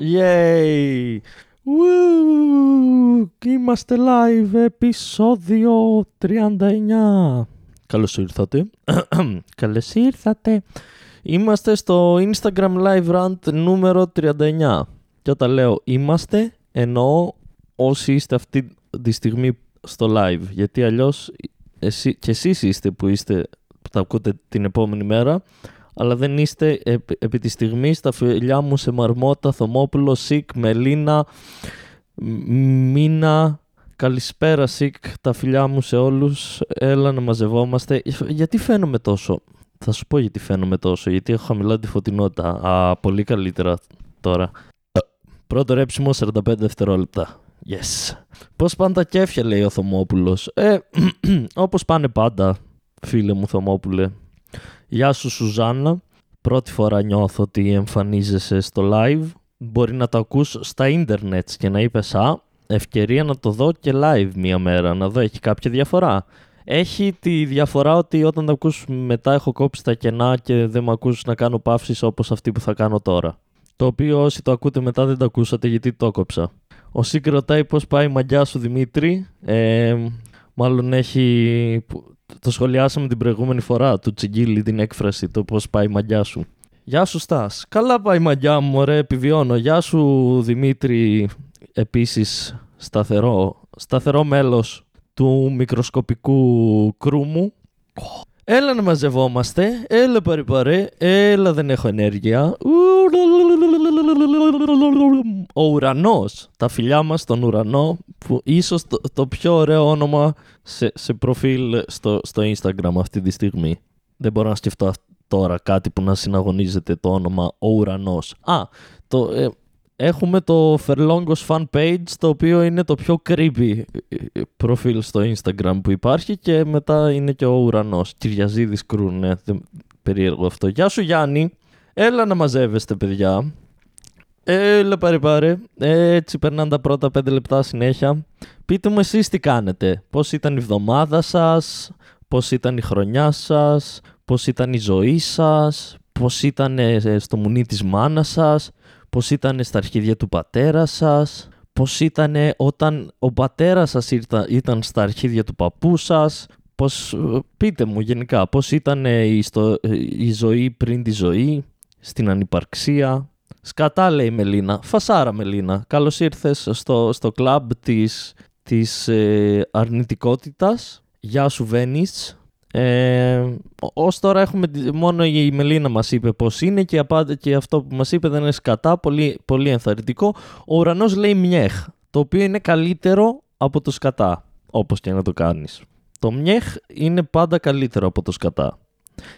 Yay! Woo! Είμαστε live επεισόδιο 39. Καλώς ήρθατε. Καλώς ήρθατε. Είμαστε στο Instagram Live Rant νούμερο 39. Και όταν λέω είμαστε, εννοώ όσοι είστε αυτή τη στιγμή στο live. Γιατί αλλιώς εσύ, και εσείς είστε που είστε που τα ακούτε την επόμενη μέρα αλλά δεν είστε επί τη στιγμή στα φιλιά μου σε Μαρμότα, Θωμόπουλο, Σικ, Μελίνα, Μίνα, καλησπέρα Σικ, τα φιλιά μου σε όλους, έλα να μαζευόμαστε. Γιατί φαίνομαι τόσο, θα σου πω γιατί φαίνομαι τόσο, γιατί έχω χαμηλά τη φωτεινότητα, Α, πολύ καλύτερα τώρα. Πρώτο ρέψιμο 45 δευτερόλεπτα. Yes. Πώς πάνε τα κέφια λέει ο Θωμόπουλος. Ε, όπως πάνε πάντα φίλε μου Θωμόπουλε. Γεια σου Σουζάννα. Πρώτη φορά νιώθω ότι εμφανίζεσαι στο live. Μπορεί να το ακούς στα ίντερνετ και να είπες «Α, ευκαιρία να το δω και live μία μέρα, να δω έχει κάποια διαφορά». Έχει τη διαφορά ότι όταν το ακούς μετά έχω κόψει τα κενά και δεν με ακούς να κάνω παύσεις όπως αυτή που θα κάνω τώρα. Το οποίο όσοι το ακούτε μετά δεν το ακούσατε γιατί το κόψα. Ο Σίκ ρωτάει πώς πάει η μαγιά σου Δημήτρη. Ε, μάλλον έχει το σχολιάσαμε την προηγούμενη φορά του Τσιγκίλη την έκφραση, το πώς πάει η μαγιά σου. Γεια σου Στάς. Καλά πάει η μαγιά μου, ωραία, επιβιώνω. Γεια σου Δημήτρη, επίσης σταθερό, σταθερό μέλος του μικροσκοπικού κρού μου. Έλα να μαζευόμαστε, έλα παρε παρε, έλα δεν έχω ενέργεια. Ο ουρανός, τα φιλιά μας στον ουρανό, που ίσως το, πιο ωραίο όνομα σε, σε προφίλ στο, στο Instagram αυτή τη στιγμή. Δεν μπορώ να σκεφτώ τώρα κάτι που να συναγωνίζεται το όνομα Ο Ουρανός. Α, το, ε, έχουμε το Ferlongos fan page, το οποίο είναι το πιο creepy ε, προφίλ στο Instagram που υπάρχει και μετά είναι και ο Ουρανός. Κυριαζίδης Κρού, ναι, περίεργο αυτό. Γεια σου Γιάννη, έλα να μαζεύεστε παιδιά. Έλα πάρε πάρε, έτσι περνάνε τα πρώτα πέντε λεπτά συνέχεια. Πείτε μου εσείς τι κάνετε, πώς ήταν η εβδομάδα σας, πώς ήταν η χρονιά σας, πώς ήταν η ζωή σας, πώς ήταν ε, στο μουνί της μάνας σας, πώς ήταν στα αρχίδια του πατέρας σας, πώς ήταν όταν ο πατέρας σας ήταν στα αρχίδια του παππού σας, πώς, ε, πείτε μου γενικά, πώς ήταν η, η ζωή πριν τη ζωή, στην ανυπαρξία. Σκατά λέει η Μελίνα, φασάρα Μελίνα, καλώς ήρθες στο, στο κλαμπ της, της ε, αρνητικότητας. Γεια σου Βένις, ε, Ω τώρα έχουμε μόνο η Μελίνα μας είπε πώς είναι και, και αυτό που μας είπε δεν είναι σκατά, πολύ, πολύ ενθαρρυντικό. Ο ουρανός λέει μιέχ, το οποίο είναι καλύτερο από το σκατά, όπως και να το κάνεις. Το μιέχ είναι πάντα καλύτερο από το σκατά.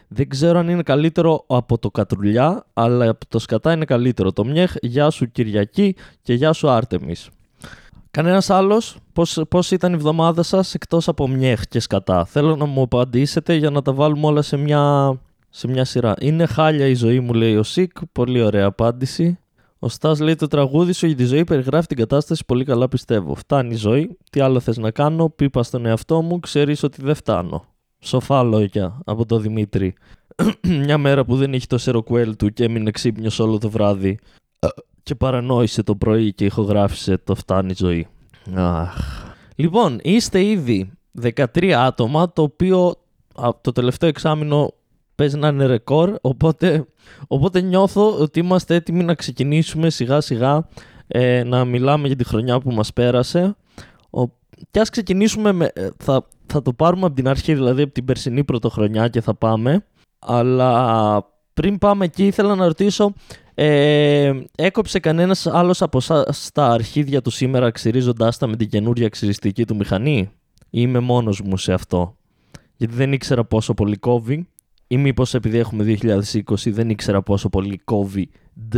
Δεν ξέρω αν είναι καλύτερο από το κατρουλιά, αλλά από το σκατά είναι καλύτερο. Το μιέχ, γεια σου Κυριακή και γεια σου Άρτεμις. Κανένας άλλος, πώς ήταν η εβδομάδα σας εκτός από μιέχ και σκατά; Θέλω να μου απαντήσετε για να τα βάλουμε όλα σε μια, σε μια σειρά. Είναι χάλια η ζωή μου, λέει ο Σικ. Πολύ ωραία απάντηση. Ο Στάς λέει το τραγούδι σου για τη ζωή περιγράφει την κατάσταση πολύ καλά, πιστεύω. Φτάνει η ζωή. Τι άλλο θες να κάνω, πίπα στον εαυτό μου, ξέρεις ότι δεν φτάνω. Σοφά λόγια από το Δημήτρη. μια μέρα που δεν έχει το σεροκουέλ του και έμεινε ξύπνιος όλο το βράδυ και παρανόησε το πρωί και ηχογράφησε το φτάνει ζωή. Αχ. Λοιπόν, είστε ήδη 13 άτομα, το οποίο το τελευταίο εξάμεινο παίζει να είναι ρεκόρ, οπότε, οπότε νιώθω ότι είμαστε έτοιμοι να ξεκινήσουμε σιγά σιγά ε, να μιλάμε για τη χρονιά που μας πέρασε. Ο, και ας ξεκινήσουμε, με, ε, θα, θα το πάρουμε από την αρχή, δηλαδή από την περσινή πρωτοχρονιά και θα πάμε, αλλά πριν πάμε εκεί ήθελα να ρωτήσω ε, έκοψε κανένας άλλος από εσάς τα αρχίδια του σήμερα ξυρίζοντάς τα με την καινούρια ξυριστική του μηχανή; Ή είμαι μόνος μου σε αυτό. Γιατί δεν ήξερα πόσο πολύ κόβει ή μήπως επειδή έχουμε 2020 δεν ήξερα πόσο πολύ κόβει Δ.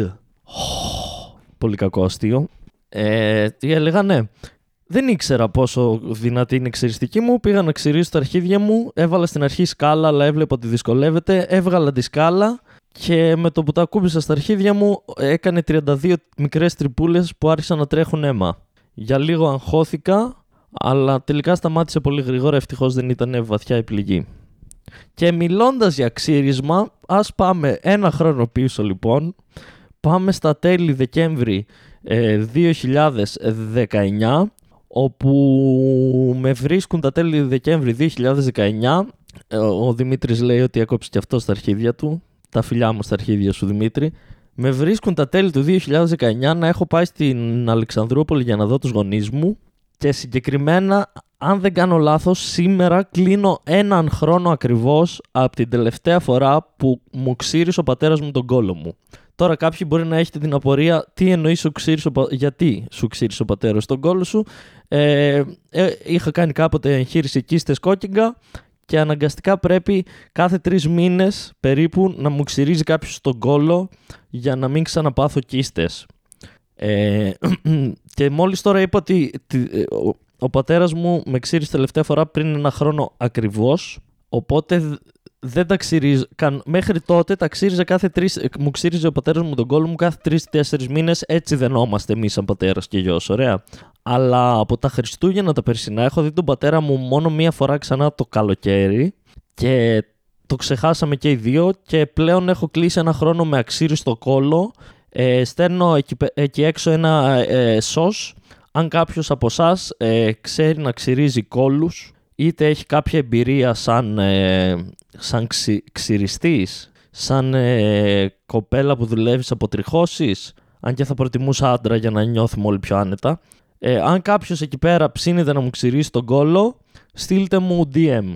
Πολύ κακό αστείο. Ε, τι έλεγα, ναι. Δεν ήξερα πόσο δυνατή είναι η ξυριστική μου. Πήγα να ξυρίσω τα αρχίδια μου. Έβαλα στην αρχή σκάλα, αλλά έβλεπα ότι δυσκολεύεται. Έβγαλα τη σκάλα και με το που τα ακούμπησα στα αρχίδια μου έκανε 32 μικρές τρυπούλες που άρχισαν να τρέχουν αίμα. Για λίγο αγχώθηκα, αλλά τελικά σταμάτησε πολύ γρήγορα, ευτυχώς δεν ήταν βαθιά η πληγή. Και μιλώντας για ξύρισμα, ας πάμε ένα χρόνο πίσω λοιπόν. πάμε στα τέλη Δεκέμβρη ε, 2019 όπου με βρίσκουν τα τέλη Δεκέμβρη 2019 ε, ο Δημήτρης λέει ότι έκοψε και αυτό στα αρχίδια του τα φιλιά μου στα αρχίδια σου Δημήτρη με βρίσκουν τα τέλη του 2019 να έχω πάει στην Αλεξανδρούπολη για να δω τους γονείς μου και συγκεκριμένα, αν δεν κάνω λάθος, σήμερα κλείνω έναν χρόνο ακριβώς από την τελευταία φορά που μου ξύρισε ο πατέρας μου τον κόλο μου. Τώρα κάποιοι μπορεί να έχετε την απορία τι εννοείς σου ξύρισε, γιατί σου ξύρισε ο πατέρας τον κόλο σου. Ε, ε, είχα κάνει κάποτε εγχείρηση κίστες κόκκιγκα και αναγκαστικά πρέπει κάθε τρεις μήνες περίπου να μου ξυρίζει κάποιος τον κόλο για να μην ξαναπάθω κίστες. Ε, και μόλις τώρα είπα ότι ε, ο, ο πατέρας μου με ξύρισε τελευταία φορά πριν ένα χρόνο ακριβώς, οπότε δεν τα ξύριζε. Μέχρι τότε τα ξύριζε κάθε τρεις, ε, μου ξύριζε ο πατέρας μου τον κόλλο μου κάθε τρει-τέσσερι μήνες, έτσι δεν είμαστε εμείς σαν πατέρας και γιος, ωραία. Αλλά από τα Χριστούγεννα τα περσινά έχω δει τον πατέρα μου μόνο μία φορά ξανά το καλοκαίρι και το ξεχάσαμε και οι δύο και πλέον έχω κλείσει ένα χρόνο με αξίριστο κόλλο ε, στέλνω εκεί, εκεί έξω ένα ε, σως. Αν κάποιος από εσάς ε, ξέρει να ξυρίζει κόλους, είτε έχει κάποια εμπειρία σαν, ε, σαν ξυ, ξυριστής, σαν ε, κοπέλα που δουλεύεις από τριχώσεις, αν και θα προτιμούσα άντρα για να νιώθουμε όλοι πιο άνετα. Ε, αν κάποιος εκεί πέρα ψήνεται να μου ξυρίσει τον κόλο, στείλτε μου DM.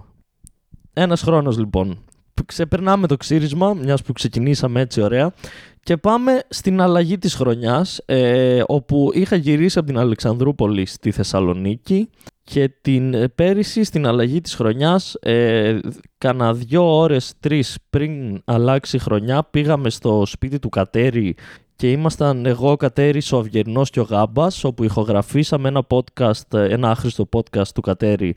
Ένας χρόνος λοιπόν. Ξεπερνάμε το ξύρισμα, μιας που ξεκινήσαμε έτσι ωραία. Και πάμε στην αλλαγή της χρονιάς, ε, όπου είχα γυρίσει από την Αλεξανδρούπολη στη Θεσσαλονίκη και την ε, πέρυσι στην αλλαγή της χρονιάς, ε, κάνα δύο ώρες, τρεις πριν αλλάξει η χρονιά, πήγαμε στο σπίτι του Κατέρη και ήμασταν εγώ, ο Κατέρης, ο Αυγερνός και ο Γάμπας, όπου ηχογραφήσαμε ένα podcast, ένα άχρηστο podcast του Κατέρη.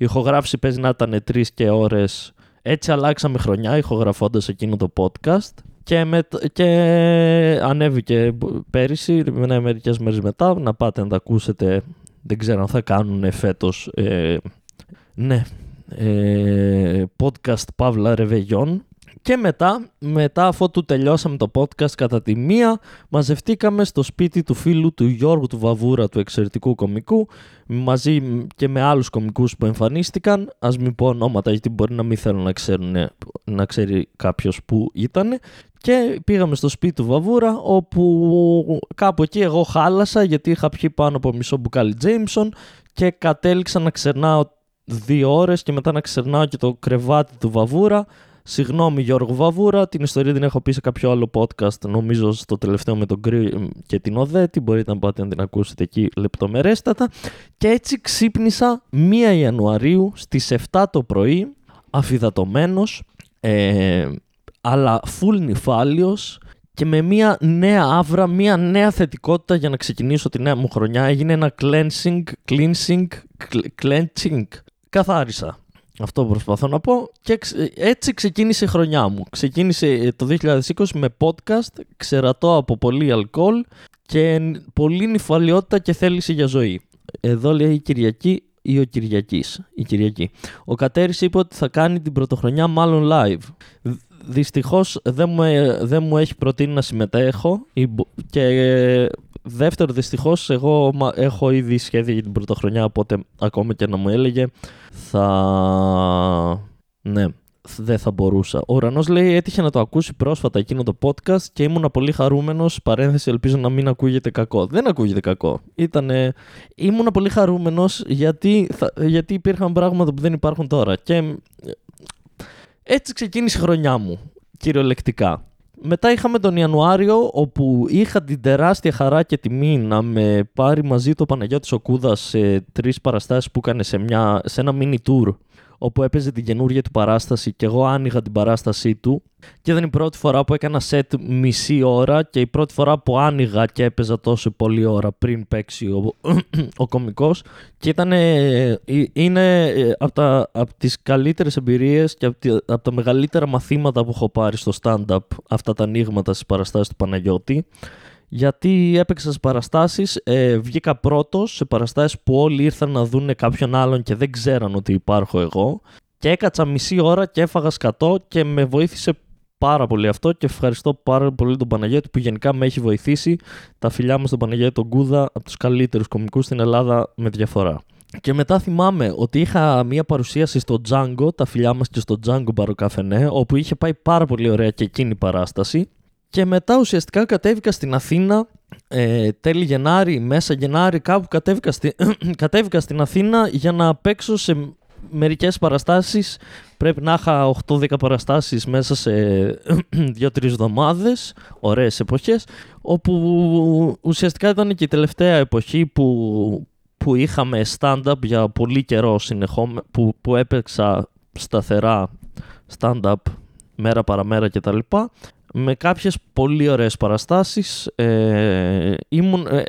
Η ηχογράφηση παίζει να ήταν τρεις και ώρες. Έτσι αλλάξαμε χρονιά ηχογραφώντας εκείνο το podcast και, με, και ανέβηκε πέρυσι, ναι, μερικές μέρες μετά, να πάτε να τα ακούσετε. Δεν ξέρω αν θα κάνουν φέτος ε, ναι, ε, podcast Παύλα Ρεβεγιόν και μετά, μετά αφού του τελειώσαμε το podcast κατά τη μία, μαζευτήκαμε στο σπίτι του φίλου του Γιώργου του Βαβούρα, του εξαιρετικού κομικού, μαζί και με άλλους κομικούς που εμφανίστηκαν. Ας μην πω ονόματα γιατί μπορεί να μην θέλουν να, ξέρουν, να ξέρει κάποιος που ήταν. Και πήγαμε στο σπίτι του Βαβούρα, όπου κάπου εκεί εγώ χάλασα γιατί είχα πιει πάνω από μισό μπουκάλι Τζέιμσον και κατέληξα να ξερνάω δύο ώρες και μετά να ξερνάω και το κρεβάτι του Βαβούρα Συγγνώμη Γιώργο Βαβούρα, την ιστορία την έχω πει σε κάποιο άλλο podcast, νομίζω στο τελευταίο με τον Γκρι και την Οδέτη, μπορείτε να πάτε να την ακούσετε εκεί λεπτομερέστατα. Και έτσι ξύπνησα 1 Ιανουαρίου στις 7 το πρωί, αφιδατωμένος, ε, αλλά full νυφάλιος και με μια νέα άβρα, μια νέα θετικότητα για να ξεκινήσω τη νέα μου χρονιά. Έγινε ένα cleansing, cleansing, cleansing. Καθάρισα. Αυτό προσπαθώ να πω. Και έτσι ξεκίνησε η χρονιά μου. Ξεκίνησε ε, το 2020 με podcast, ξερατώ από πολύ αλκοόλ και πολύ νυφαλιότητα και θέληση για ζωή. Εδώ λέει η Κυριακή ή ο Κυριακής. Η Κυριακή. Ο Κατέρης είπε ότι θα κάνει την πρωτοχρονιά μάλλον live. Δυστυχώς δεν μου, ε, δεν μου έχει προτείνει να συμμετέχω και ε, δεύτερο δυστυχώς εγώ έχω ήδη σχέδια για την πρωτοχρονιά οπότε ακόμα και να μου έλεγε θα... Ναι, δεν θα μπορούσα. Ο Ουρανός λέει έτυχε να το ακούσει πρόσφατα εκείνο το podcast και ήμουν πολύ χαρούμενος. Παρένθεση, ελπίζω να μην ακούγεται κακό. Δεν ακούγεται κακό. Ήτανε... Ήμουν πολύ χαρούμενος γιατί, θα... γιατί υπήρχαν πράγματα που δεν υπάρχουν τώρα. Και ε, έτσι ξεκίνησε η χρονιά μου, κυριολεκτικά. Μετά είχαμε τον Ιανουάριο όπου είχα την τεράστια χαρά και τιμή να με πάρει μαζί το Παναγιώτης Οκούδας σε τρεις παραστάσεις που έκανε σε, μια, σε ένα mini tour όπου έπαιζε την καινούργια του παράσταση και εγώ άνοιγα την παράστασή του. Και ήταν η πρώτη φορά που έκανα σετ μισή ώρα και η πρώτη φορά που άνοιγα και έπαιζα τόσο πολλή ώρα πριν παίξει ο, ο κομικός και ήταν, ε, είναι ε, από, τα, από τις καλύτερες εμπειρίες και από, από τα μεγαλύτερα μαθήματα που έχω πάρει στο stand-up αυτά τα ανοίγματα στις παραστάσεις του Παναγιώτη γιατί έπαιξα σε παραστάσεις, ε, βγήκα πρώτος σε παραστάσεις που όλοι ήρθαν να δουν κάποιον άλλον και δεν ξέραν ότι υπάρχω εγώ και έκατσα μισή ώρα και έφαγα σκατό και με βοήθησε πάρα πολύ αυτό και ευχαριστώ πάρα πολύ τον Παναγιώτη που γενικά με έχει βοηθήσει. Τα φιλιά μου στον Παναγιώτη τον Κούδα, από τους καλύτερους κομικούς στην Ελλάδα με διαφορά. Και μετά θυμάμαι ότι είχα μία παρουσίαση στο Django, τα φιλιά μας και στο Django Μπαροκαφενέ, όπου είχε πάει πάρα πολύ ωραία και εκείνη η παράσταση. Και μετά ουσιαστικά κατέβηκα στην Αθήνα, ε, τέλη Γενάρη, μέσα Γενάρη, κάπου κατέβηκα, στη, κατέβηκα στην Αθήνα για να παίξω σε μερικές παραστάσεις. Πρέπει να είχα 8-10 παραστάσεις μέσα σε 2-3 εβδομάδες, ωραίες εποχές, όπου ουσιαστικά ήταν και η τελευταία εποχή που, που είχαμε stand-up για πολύ καιρό συνεχόμενο, που, που έπαιξα σταθερά stand-up μέρα παραμέρα κτλ. Με κάποιες πολύ ωραίες παραστάσεις ε, ήμουν, ε,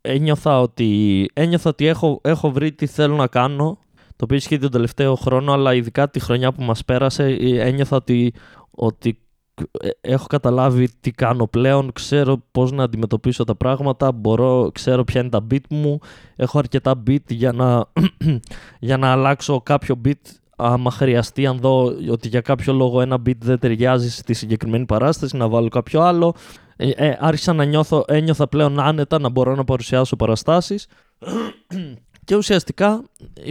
ένιωθα ότι, ένιωθα ότι έχω, έχω βρει τι θέλω να κάνω το οποίο ισχύει τον τελευταίο χρόνο αλλά ειδικά τη χρονιά που μας πέρασε ε, ένιωθα ότι, ότι ε, έχω καταλάβει τι κάνω πλέον, ξέρω πώς να αντιμετωπίσω τα πράγματα, μπορώ, ξέρω ποια είναι τα beat μου, έχω αρκετά beat για να, για να αλλάξω κάποιο beat άμα χρειαστεί, αν δω ότι για κάποιο λόγο ένα beat δεν ταιριάζει στη συγκεκριμένη παράσταση, να βάλω κάποιο άλλο. Ε, ε, άρχισα να νιώθω, ένιωθα πλέον άνετα να μπορώ να παρουσιάσω παραστάσεις και ουσιαστικά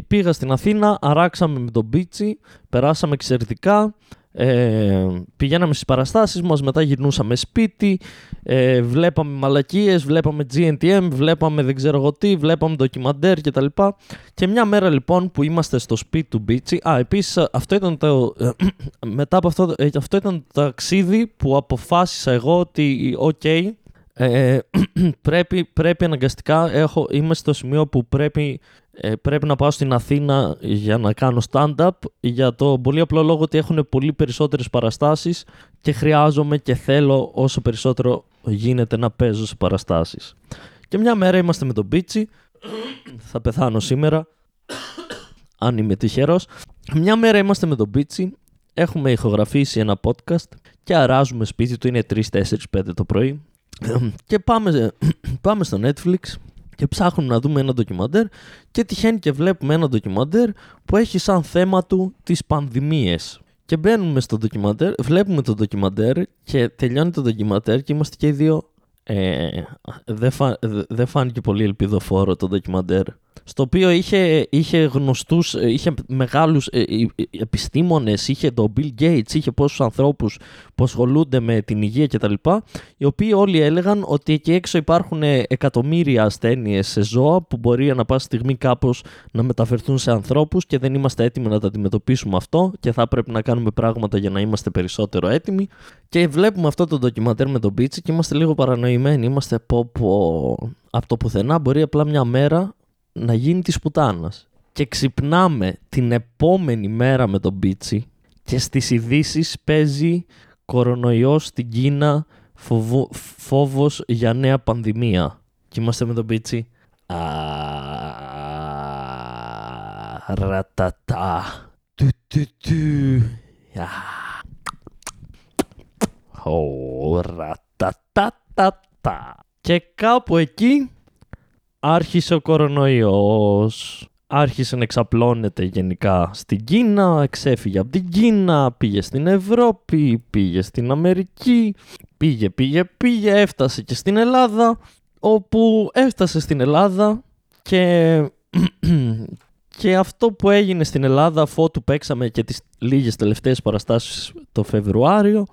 πήγα στην Αθήνα, αράξαμε με τον Μπίτσι, περάσαμε εξαιρετικά, ε, πηγαίναμε στις παραστάσεις μας, μετά γυρνούσαμε σπίτι, ε, βλέπαμε μαλακίες, βλέπαμε GNTM, βλέπαμε δεν ξέρω εγώ τι, βλέπαμε ντοκιμαντέρ κτλ. Και, και μια μέρα λοιπόν που είμαστε στο σπίτι του Μπίτσι, α επίσης αυτό ήταν το, μετά από αυτό, ε, αυτό ήταν το ταξίδι που αποφάσισα εγώ ότι οκ, ε, πρέπει, πρέπει αναγκαστικά, έχω, είμαι στο σημείο που πρέπει, ε, πρέπει να πάω στην Αθήνα για να κάνω stand-up για το πολύ απλό λόγο ότι έχουν πολύ περισσότερες παραστάσεις και χρειάζομαι και θέλω όσο περισσότερο γίνεται να παίζω σε παραστάσεις. Και μια μέρα είμαστε με τον Πίτσι, θα πεθάνω σήμερα, αν είμαι τυχερός. Μια μέρα είμαστε με τον Πίτσι, έχουμε ηχογραφήσει ένα podcast και αράζουμε σπίτι του, είναι 3, 4, 5 το πρωί και πάμε, πάμε στο Netflix και ψάχνουμε να δούμε ένα ντοκιμαντέρ και τυχαίνει και βλέπουμε ένα ντοκιμαντέρ που έχει σαν θέμα του τις πανδημίες. Και μπαίνουμε στο ντοκιμαντέρ, βλέπουμε το ντοκιμαντέρ και τελειώνει το ντοκιμαντέρ και είμαστε και οι δύο... Ε, δεν δε φάνηκε πολύ ελπιδοφόρο το ντοκιμαντέρ στο οποίο είχε, είχε γνωστούς, ε, είχε μεγάλους ε, ε, επιστήμονες, είχε τον Bill Gates, είχε πόσους ανθρώπους που ασχολούνται με την υγεία κτλ. Οι οποίοι όλοι έλεγαν ότι εκεί έξω υπάρχουν εκατομμύρια ασθένειες σε ζώα που μπορεί να πάση στιγμή κάπως να μεταφερθούν σε ανθρώπους και δεν είμαστε έτοιμοι να τα αντιμετωπίσουμε αυτό και θα πρέπει να κάνουμε πράγματα για να είμαστε περισσότερο έτοιμοι. Και βλέπουμε αυτό το ντοκιμαντέρ με τον Πίτσι και είμαστε λίγο παρανοημένοι. Είμαστε πω πω από το πουθενά μπορεί απλά μια μέρα να γίνει της πουτάνας. Και ξυπνάμε την επόμενη μέρα με τον Μπίτσι και στις ειδήσει παίζει κορονοϊός στην Κίνα, φοβο, φόβος για νέα πανδημία. Και είμαστε με τον Μπίτσι. Ρατατά. Του του του. Ρατατατατά. Και κάπου εκεί άρχισε ο κορονοϊός, άρχισε να εξαπλώνεται γενικά στην Κίνα, εξέφυγε από την Κίνα, πήγε στην Ευρώπη, πήγε στην Αμερική, πήγε, πήγε, πήγε, έφτασε και στην Ελλάδα, όπου έφτασε στην Ελλάδα και, και αυτό που έγινε στην Ελλάδα αφού του παίξαμε και τις λίγες τελευταίες παραστάσεις το Φεβρουάριο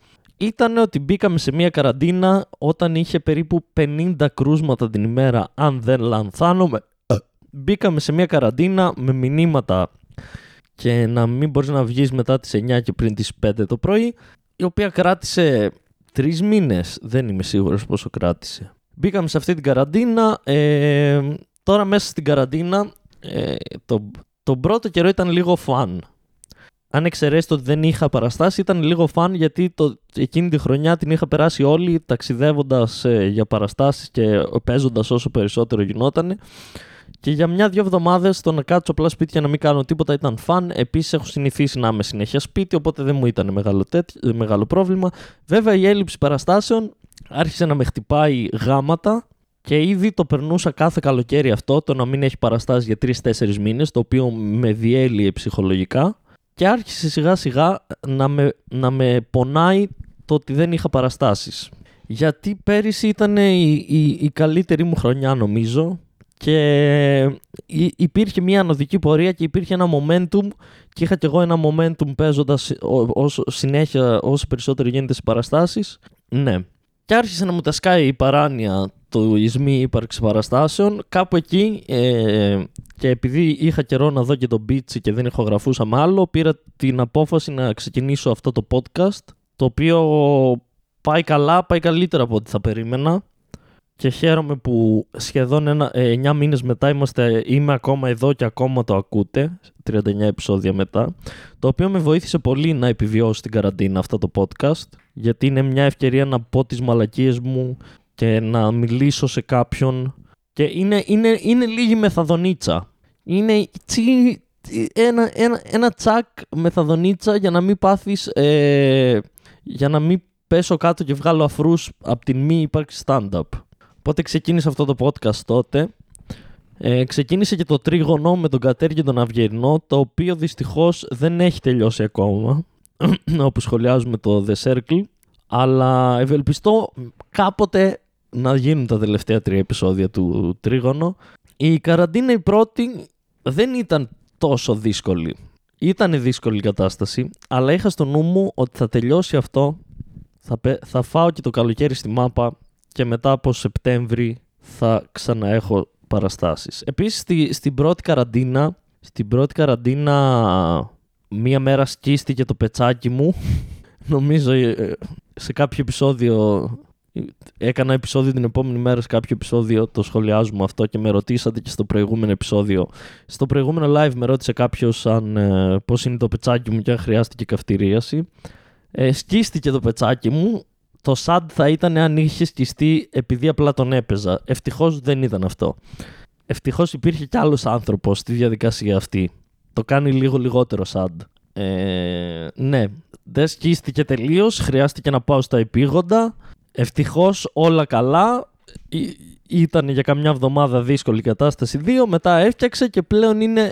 ήταν ότι μπήκαμε σε μια καραντίνα όταν είχε περίπου 50 κρούσματα την ημέρα, αν δεν λανθάνομαι. Μπήκαμε σε μια καραντίνα με μηνύματα και να μην μπορείς να βγεις μετά τις 9 και πριν τις 5 το πρωί, η οποία κράτησε τρεις μήνες, δεν είμαι σίγουρος πόσο κράτησε. Μπήκαμε σε αυτή την καραντίνα, ε, τώρα μέσα στην καραντίνα ε, το, το πρώτο καιρό ήταν λίγο φαν αν εξαιρέσετε ότι δεν είχα παραστάσει, ήταν λίγο φαν γιατί το, εκείνη τη χρονιά την είχα περάσει όλοι ταξιδεύοντας ε, για παραστάσεις και παίζοντας όσο περισσότερο γινόταν. Και για μια-δυο εβδομάδες το να κάτσω απλά σπίτι και να μην κάνω τίποτα ήταν φαν. Επίσης έχω συνηθίσει να είμαι συνέχεια σπίτι, οπότε δεν μου ήταν μεγάλο, τέτοι, μεγάλο πρόβλημα. Βέβαια η έλλειψη παραστάσεων άρχισε να με χτυπάει γάματα και ήδη το περνούσα κάθε καλοκαίρι αυτό, το να μην έχει παραστάσει για 3-4 μήνες, το οποίο με διέλυε ψυχολογικά και άρχισε σιγά σιγά να με, να με πονάει το ότι δεν είχα παραστάσεις. Γιατί πέρυσι ήταν η, η, η καλύτερη μου χρονιά νομίζω και υπήρχε μια ανωδική πορεία και υπήρχε ένα momentum και είχα κι εγώ ένα momentum παίζοντας όσο συνέχεια όσο περισσότερο γίνεται σε παραστάσεις. Ναι. Και άρχισε να μου τα σκάει η παράνοια του ισμί ύπαρξη παραστάσεων. Κάπου εκεί ε, και επειδή είχα καιρό να δω και τον Beach και δεν ηχογραφούσα άλλο, πήρα την απόφαση να ξεκινήσω αυτό το podcast, το οποίο πάει καλά, πάει καλύτερα από ό,τι θα περίμενα και χαίρομαι που σχεδόν ένα, ε, 9 μήνες μετά είμαστε, είμαι ακόμα εδώ και ακόμα το ακούτε, 39 επεισόδια μετά, το οποίο με βοήθησε πολύ να επιβιώσω την καραντίνα αυτό το podcast, γιατί είναι μια ευκαιρία να πω τις μαλακίες μου και να μιλήσω σε κάποιον και είναι, είναι, είναι λίγη μεθαδονίτσα. Είναι τσι, ένα, ένα, ένα τσακ μεθαδονίτσα για να μην πάθεις, ε, για να μην πέσω κάτω και βγάλω αφρούς από την μη ύπαρξη stand-up. Οπότε ξεκίνησε αυτό το podcast τότε. Ε, ξεκίνησε και το τρίγωνο με τον Κατέρι και τον Αυγερινό, το οποίο δυστυχώς δεν έχει τελειώσει ακόμα, όπου σχολιάζουμε το The Circle, αλλά ευελπιστώ κάποτε να γίνουν τα τελευταία τρία επεισόδια του τρίγωνο. Η καραντίνα η πρώτη δεν ήταν τόσο δύσκολη. Ήταν δύσκολη η κατάσταση, αλλά είχα στο νου μου ότι θα τελειώσει αυτό, θα, θα φάω και το καλοκαίρι στη μάπα και μετά από Σεπτέμβρη θα ξαναέχω παραστάσεις. Επίσης στη, στην πρώτη καραντίνα, στην πρώτη καραντίνα μία μέρα σκίστηκε το πετσάκι μου. Νομίζω ε, σε κάποιο επεισόδιο Έκανα επεισόδιο την επόμενη μέρα σε κάποιο επεισόδιο, το σχολιάζουμε αυτό και με ρωτήσατε και στο προηγούμενο επεισόδιο. Στο προηγούμενο live με ρώτησε κάποιος αν ε, πώς είναι το πετσάκι μου και αν χρειάστηκε καυτηρίαση. Ε, σκίστηκε το πετσάκι μου, το sad θα ήταν αν είχε σκιστεί επειδή απλά τον έπαιζα. Ευτυχώς δεν ήταν αυτό. Ευτυχώς υπήρχε κι άλλος άνθρωπος στη διαδικασία αυτή. Το κάνει λίγο λιγότερο sad. Ε, ναι, δεν σκίστηκε τελείως. Χρειάστηκε να πάω στα επίγοντα. Ευτυχώς όλα καλά. Ήταν για καμιά εβδομάδα δύσκολη κατάσταση. Δύο, μετά έφτιαξε και πλέον είναι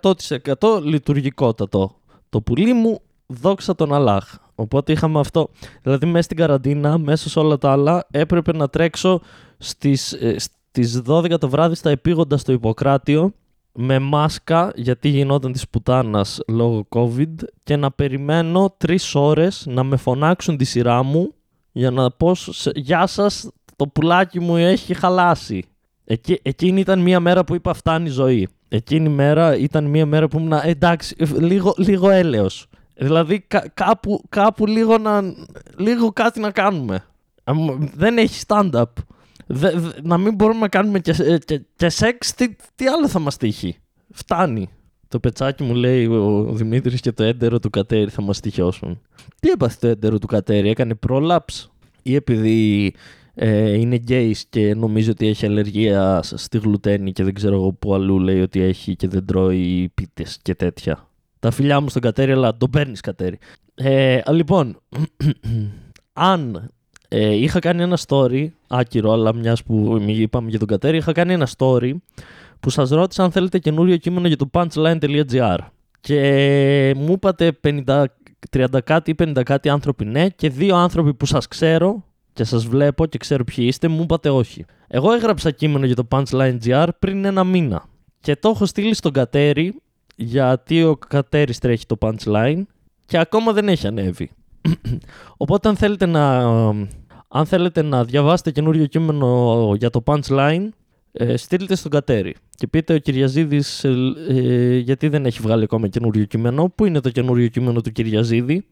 100% ε, λειτουργικότατο. Το πουλί μου, δόξα τον Αλάχ. Οπότε είχαμε αυτό. Δηλαδή μέσα στην καραντίνα, μέσα σε όλα τα άλλα, έπρεπε να τρέξω στις, ε, στις 12 το βράδυ στα επίγοντα στο Ιπποκράτιο με μάσκα γιατί γινόταν της πουτάνας λόγω COVID και να περιμένω τρεις ώρες να με φωνάξουν τη σειρά μου για να πω «Γεια σας, το πουλάκι μου έχει χαλάσει». Εκεί, εκείνη ήταν μια μέρα που είπα φτάνει η ζωή. Εκείνη η μέρα ήταν μια μέρα που ήμουν εντάξει, λίγο, λίγο έλεος. Δηλαδή κάπου, κάπου λίγο, να, λίγο κάτι να κάνουμε. Δεν έχει stand-up. να μην μπορούμε να κάνουμε και, και, και σεξ, τι, τι άλλο θα μας τύχει. Φτάνει. Το πετσάκι μου λέει ο Δημήτρης και το έντερο του Κατέρι θα μας τυχιώσουν. Τι έπαθε το έντερο του Κατέρι, έκανε πρόλαψ ή επειδή ε, είναι γκέις και νομίζει ότι έχει αλλεργία στη γλουτένη και δεν ξέρω εγώ που αλλού λέει ότι έχει και δεν τρώει πίτες και τέτοια τα φιλιά μου στον Κατέρι, αλλά τον παίρνεις Κατέρι. Ε, λοιπόν, αν ε, είχα κάνει ένα story, άκυρο, αλλά μιας που είπαμε για τον Κατέρι, είχα κάνει ένα story που σας ρώτησα αν θέλετε καινούριο κείμενο για το punchline.gr και μου είπατε 50, 30 κάτι ή 50 κάτι άνθρωποι ναι και δύο άνθρωποι που σας ξέρω και σας βλέπω και ξέρω ποιοι είστε μου είπατε όχι. Εγώ έγραψα κείμενο για το punchline.gr πριν ένα μήνα και το έχω στείλει στον Κατέρι γιατί ο Κατέρης τρέχει το punchline και ακόμα δεν έχει ανέβει. Οπότε αν θέλετε να, αν θέλετε να διαβάσετε καινούριο κείμενο για το punchline, ε, στείλτε στον Κατέρη και πείτε ο Κυριαζίδης ε, ε, γιατί δεν έχει βγάλει ακόμα καινούριο κείμενο. Πού είναι το καινούριο κείμενο του Κυριαζίδη;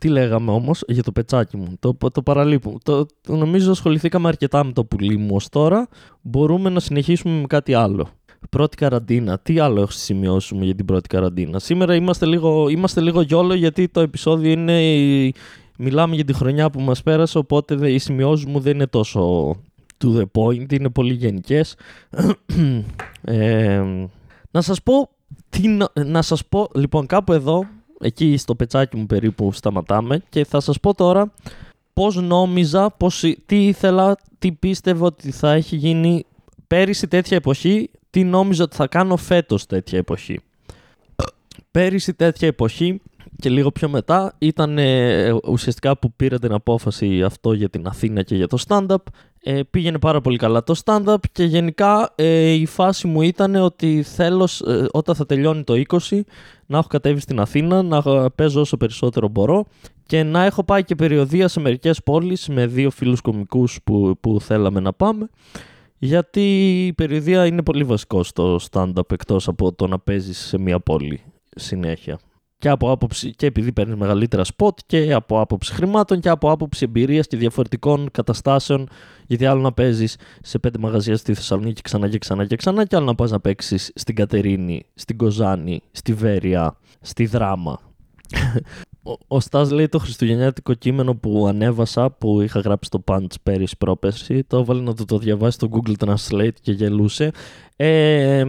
Τι λέγαμε όμως για το πετσάκι μου, το, το παραλείπω. Το, το, νομίζω ασχοληθήκαμε αρκετά με το πουλί μου ως τώρα. Μπορούμε να συνεχίσουμε με κάτι άλλο. Πρώτη καραντίνα. Τι άλλο έχω σημειώσουμε για την πρώτη καραντίνα; Σήμερα είμαστε λίγο, είμαστε λίγο γιόλο γιατί το επεισόδιο είναι. Μιλάμε για τη χρονιά που μας πέρασε, οπότε οι σημειώσεις μου δεν είναι τόσο to the point, είναι πολύ γενικές. ε, να σας πω, τι, να σας πω, λοιπόν κάπου εδώ, εκεί στο πετσάκι μου περίπου σταματάμε και θα σας πω τώρα πώς νόμιζα, πώς, τι ήθελα, τι πίστευα ότι θα έχει γίνει πέρυσι τέτοια εποχή τι νόμιζα ότι θα κάνω φέτος τέτοια εποχή. Πέρυσι τέτοια εποχή και λίγο πιο μετά ήταν ε, ουσιαστικά που πήρε την απόφαση αυτό για την Αθήνα και για το stand-up. Ε, πήγαινε πάρα πολύ καλά το stand-up και γενικά ε, η φάση μου ήταν ότι θέλω ε, όταν θα τελειώνει το 20 να έχω κατέβει στην Αθήνα, να παίζω όσο περισσότερο μπορώ και να έχω πάει και περιοδία σε μερικές πόλεις με δύο φίλους κομικούς που, που θέλαμε να πάμε γιατί η περιοδία είναι πολύ βασικό στο stand-up εκτός από το να παίζεις σε μια πόλη συνέχεια και από άποψη, και επειδή παίρνεις μεγαλύτερα σποτ και από άποψη χρημάτων και από άποψη εμπειρίας και διαφορετικών καταστάσεων. Γιατί άλλο να παίζεις σε πέντε μαγαζιά στη Θεσσαλονίκη ξανά και ξανά και ξανά, και άλλο να πας να παίξεις στην Κατερίνη, στην Κοζάνη, στη Βέρεια, στη Δράμα. Ο, ο Στάς λέει το χριστουγεννιάτικο κείμενο που ανέβασα, που είχα γράψει στο Punch πέρυσι πρόπερση, το έβαλε να το, το διαβάσει στο Google Translate και γελούσε. Ε,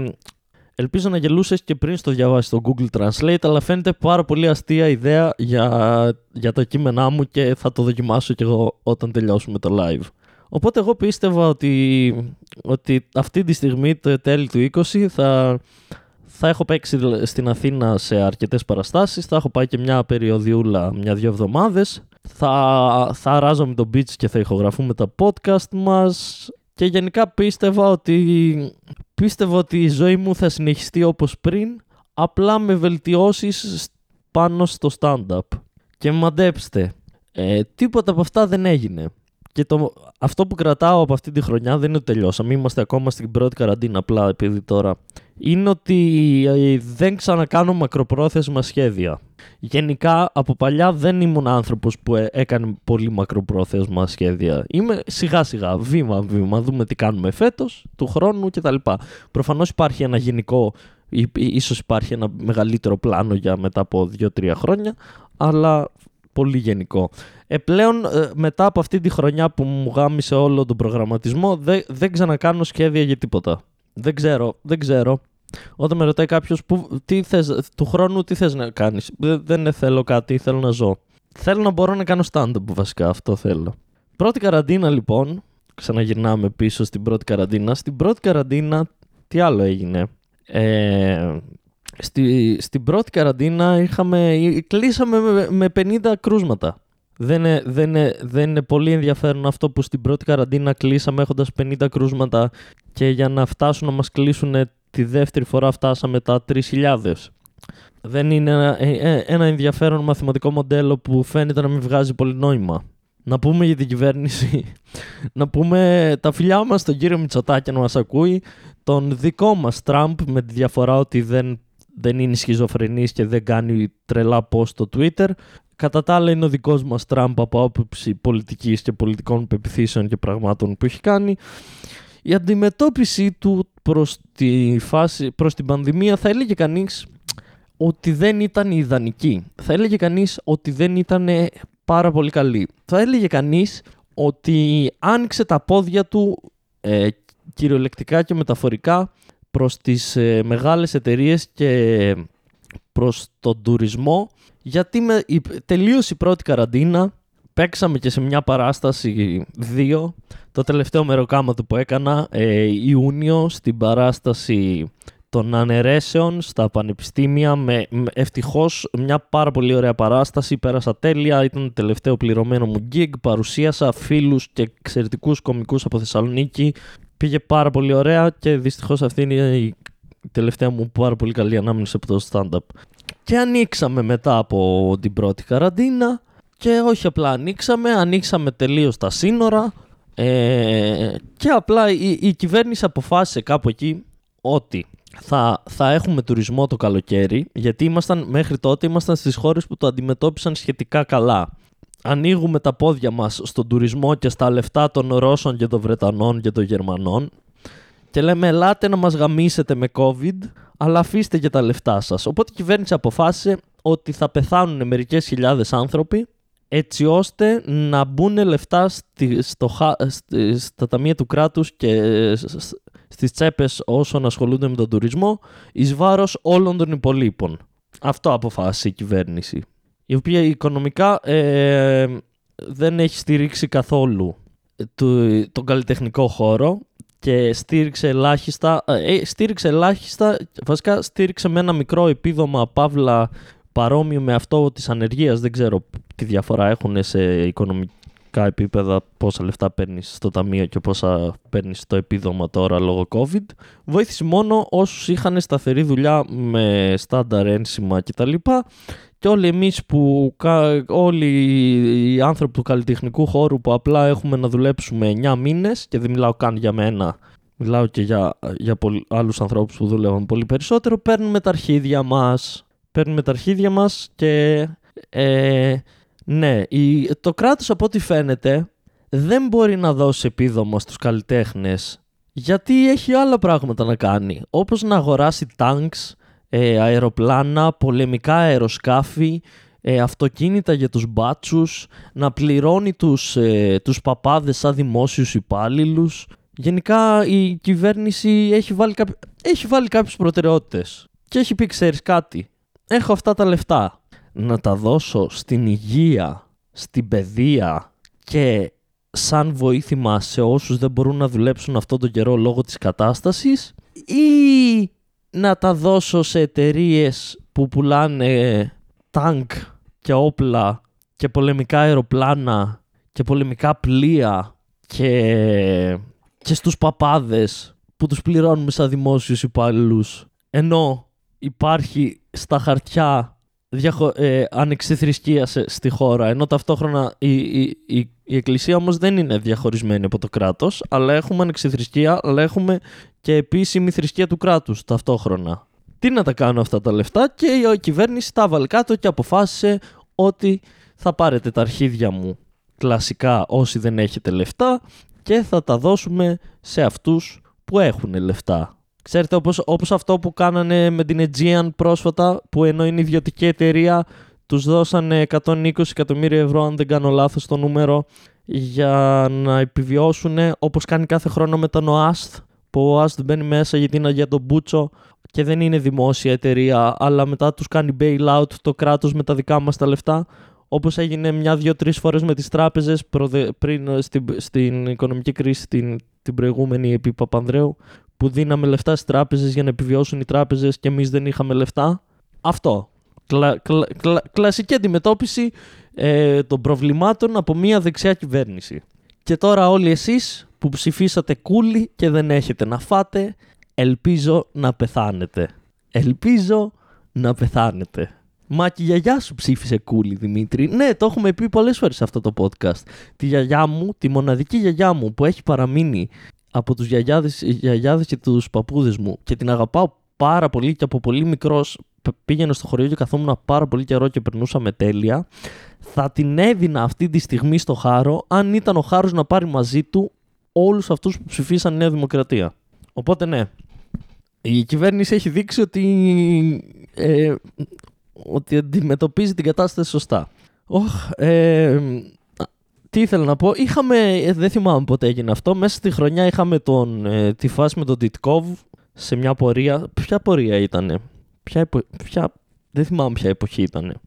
Ελπίζω να γελούσε και πριν στο διαβάσει στο Google Translate, αλλά φαίνεται πάρα πολύ αστεία ιδέα για, για τα κείμενά μου και θα το δοκιμάσω κι εγώ όταν τελειώσουμε το live. Οπότε εγώ πίστευα ότι, ότι αυτή τη στιγμή, το τέλη του 20, θα, θα έχω παίξει στην Αθήνα σε αρκετές παραστάσεις, θα έχω πάει και μια περιοδιούλα μια-δυο εβδομάδες, θα, θα αράζω με τον beach και θα ηχογραφούμε τα podcast μας και γενικά πίστευα ότι πίστευα ότι η ζωή μου θα συνεχιστεί όπως πριν, απλά με βελτιώσεις πάνω στο stand-up. Και μαντέψτε, ε, τίποτα από αυτά δεν έγινε. Και το, αυτό που κρατάω από αυτή τη χρονιά δεν είναι ότι τελειώσαμε. Είμαστε ακόμα στην πρώτη καραντίνα απλά επειδή τώρα. Είναι ότι ε, δεν ξανακάνω μακροπρόθεσμα σχέδια. Γενικά από παλιά δεν ήμουν άνθρωπος που ε, έκανε πολύ μακροπρόθεσμα σχέδια. Είμαι σιγά σιγά, βήμα βήμα, δούμε τι κάνουμε φέτος, του χρόνου κτλ. Προφανώς υπάρχει ένα γενικό, ίσως υπάρχει ένα μεγαλύτερο πλάνο για μετά από 2-3 χρόνια, αλλά πολύ γενικό. Ε, πλέον ε, μετά από αυτή τη χρονιά που μου γάμισε όλο τον προγραμματισμό δεν, δεν ξανακάνω σχέδια για τίποτα. Δεν ξέρω, δεν ξέρω. Όταν με ρωτάει κάποιος τι θες, του χρόνου τι θες να κάνεις; Δεν, δεν θέλω κάτι, θέλω να ζω. Θέλω να μπορώ να κάνω stand-up βασικά, αυτό θέλω. Πρώτη καραντίνα λοιπόν, ξαναγυρνάμε πίσω στην πρώτη καραντίνα. Στην πρώτη καραντίνα τι άλλο έγινε; Ε, στη, στην πρώτη καραντίνα είχαμε, κλείσαμε με, με 50 κρούσματα. Δεν είναι, δεν, είναι, δεν είναι πολύ ενδιαφέρον αυτό που στην πρώτη καραντίνα κλείσαμε έχοντας 50 κρούσματα και για να φτάσουν να μας κλείσουν τη δεύτερη φορά φτάσαμε τα 3.000. Δεν είναι ένα, ε, ε, ένα ενδιαφέρον μαθηματικό μοντέλο που φαίνεται να μην βγάζει πολύ νόημα. Να πούμε για την κυβέρνηση, να πούμε τα φιλιά μας στον κύριο Μητσοτάκη να μας ακούει, τον δικό μας Τραμπ με τη διαφορά ότι δεν δεν είναι σχιζοφρενής και δεν κάνει τρελά post στο Twitter. Κατά τα άλλα είναι ο δικός μας Τραμπ από άποψη πολιτικής και πολιτικών πεπιθήσεων και πραγμάτων που έχει κάνει. Η αντιμετώπιση του προς, τη φάση, προς την πανδημία θα έλεγε κανείς ότι δεν ήταν ιδανική. Θα έλεγε κανείς ότι δεν ήταν πάρα πολύ καλή. Θα έλεγε κανείς ότι άνοιξε τα πόδια του ε, κυριολεκτικά και μεταφορικά προς τις ε, μεγάλες εταιρείες και προς τον τουρισμό. Γιατί με, η, τελείωσε η πρώτη καραντίνα παίξαμε και σε μια παράσταση δύο. Το τελευταίο μεροκάματο που έκανα ε, Ιούνιο στην παράσταση των αναιρέσεων στα πανεπιστήμια με, με ευτυχώς μια πάρα πολύ ωραία παράσταση. Πέρασα τέλεια, ήταν το τελευταίο πληρωμένο μου gig παρουσίασα φίλους και εξαιρετικούς κομικούς από Θεσσαλονίκη Πήγε πάρα πολύ ωραία και δυστυχώς αυτή είναι η τελευταία μου πάρα πολύ καλή ανάμνηση από το stand-up. Και ανοίξαμε μετά από την πρώτη καραντίνα και όχι απλά ανοίξαμε, ανοίξαμε τελείως τα σύνορα ε, και απλά η, η κυβέρνηση αποφάσισε κάπου εκεί ότι θα, θα έχουμε τουρισμό το καλοκαίρι γιατί ήμασταν, μέχρι τότε ήμασταν στις χώρες που το αντιμετώπισαν σχετικά καλά ανοίγουμε τα πόδια μας στον τουρισμό και στα λεφτά των Ρώσων και των Βρετανών και των Γερμανών και λέμε ελάτε να μας γαμίσετε με COVID αλλά αφήστε και τα λεφτά σας. Οπότε η κυβέρνηση αποφάσισε ότι θα πεθάνουν μερικές χιλιάδες άνθρωποι έτσι ώστε να μπουν λεφτά στη, στο, στη, στα ταμεία του κράτους και στις τσέπες όσων ασχολούνται με τον τουρισμό εις βάρος όλων των υπολείπων. Αυτό αποφάσισε η κυβέρνηση η οποία οικονομικά ε, δεν έχει στηρίξει καθόλου τον καλλιτεχνικό χώρο και στήριξε ελάχιστα, ε, ε, στήριξε ελάχιστα, βασικά στήριξε με ένα μικρό επίδομα παύλα παρόμοιο με αυτό της ανεργίας, δεν ξέρω τι διαφορά έχουν σε οικονομικά επίπεδα, πόσα λεφτά παίρνεις στο ταμείο και πόσα παίρνεις στο επίδομα τώρα λόγω COVID. Βοήθησε μόνο όσους είχαν σταθερή δουλειά με στάνταρ ένσημα κτλ. Και όλοι εμείς που, όλοι οι άνθρωποι του καλλιτεχνικού χώρου που απλά έχουμε να δουλέψουμε 9 μήνες και δεν μιλάω καν για μένα, μιλάω και για, για πολλ, άλλους ανθρώπους που δουλεύουν πολύ περισσότερο, παίρνουμε τα αρχίδια μας. Παίρνουμε τα αρχίδια μας και ε, ναι, η, το κράτος από ό,τι φαίνεται δεν μπορεί να δώσει επίδομα στους καλλιτέχνες γιατί έχει άλλα πράγματα να κάνει, όπως να αγοράσει τάγκς, ε, αεροπλάνα, πολεμικά αεροσκάφη, ε, αυτοκίνητα για τους μπάτσους, να πληρώνει τους, ε, τους παπάδες σαν δημόσιους υπάλληλους. Γενικά η κυβέρνηση έχει βάλει, κάποι... έχει βάλει κάποιες προτεραιότητες και έχει πει ξέρεις κάτι, έχω αυτά τα λεφτά, να τα δώσω στην υγεία, στην παιδεία και σαν βοήθημα σε όσους δεν μπορούν να δουλέψουν αυτόν τον καιρό λόγω της κατάστασης ή να τα δώσω σε εταιρείες που πουλάνε τάγκ και όπλα και πολεμικά αεροπλάνα και πολεμικά πλοία και, και στους παπάδες που τους πληρώνουμε σαν δημόσιους υπάλληλου. ενώ υπάρχει στα χαρτιά διαχω... ε, στη χώρα, ενώ ταυτόχρονα η, η, η, η Εκκλησία όμως δεν είναι διαχωρισμένη από το κράτος, αλλά έχουμε ανεξιθρησκεία, αλλά έχουμε και επίσημη θρησκεία του κράτους ταυτόχρονα. Τι να τα κάνω αυτά τα λεφτά και η κυβέρνηση τα βάλει κάτω και αποφάσισε ότι θα πάρετε τα αρχίδια μου κλασικά όσοι δεν έχετε λεφτά και θα τα δώσουμε σε αυτούς που έχουν λεφτά. Ξέρετε, όπως, όπως αυτό που κάνανε με την Aegean πρόσφατα, που ενώ είναι ιδιωτική εταιρεία, τους δώσανε 120 εκατομμύρια ευρώ, αν δεν κάνω λάθος το νούμερο, για να επιβιώσουν όπως κάνει κάθε χρόνο με τον ΟΑΣΤ, που ο ΟΑΣΤ μπαίνει μέσα γιατί είναι για τον Μπούτσο και δεν είναι δημόσια εταιρεία, αλλά μετά τους κάνει bailout το κράτος με τα δικά μας τα λεφτά, όπως έγινε μια, δύο, τρεις φορές με τις τράπεζες πριν στην, στην οικονομική κρίση την, την προηγούμενη επί Παπανδρέου, που δίναμε λεφτά στις τράπεζες για να επιβιώσουν οι τράπεζες και εμείς δεν είχαμε λεφτά. Αυτό. Κλα, κλα, κλα, κλασική αντιμετώπιση ε, των προβλημάτων από μια δεξιά κυβέρνηση. Και τώρα όλοι εσείς που ψηφίσατε κούλι και δεν έχετε να φάτε, ελπίζω να πεθάνετε. Ελπίζω να πεθάνετε. Μα και η γιαγιά σου ψήφισε κούλι, Δημήτρη. Ναι, το έχουμε πει πολλές φορές σε αυτό το podcast. Τη γιαγιά μου, τη μοναδική γιαγιά μου που έχει παραμείνει από τους γιαγιάδες, γιαγιάδες και τους παππούδες μου και την αγαπάω πάρα πολύ και από πολύ μικρός πήγαινα στο χωριό και καθόμουν πάρα πολύ καιρό και περνούσαμε τέλεια θα την έδινα αυτή τη στιγμή στο Χάρο αν ήταν ο Χάρος να πάρει μαζί του όλους αυτούς που ψηφίσαν Νέα Δημοκρατία. Οπότε ναι, η κυβέρνηση έχει δείξει ότι, ε, ότι αντιμετωπίζει την κατάσταση σωστά. Oh, ε, τι ήθελα να πω. Είχαμε, ε, δεν θυμάμαι πότε έγινε αυτό, μέσα στη χρονιά είχαμε τον, ε, τη φάση με τον Τιτκόβ σε μια πορεία. Ποια πορεία ήτανε; Ποια, ποια, δεν θυμάμαι ποια εποχή ήταν.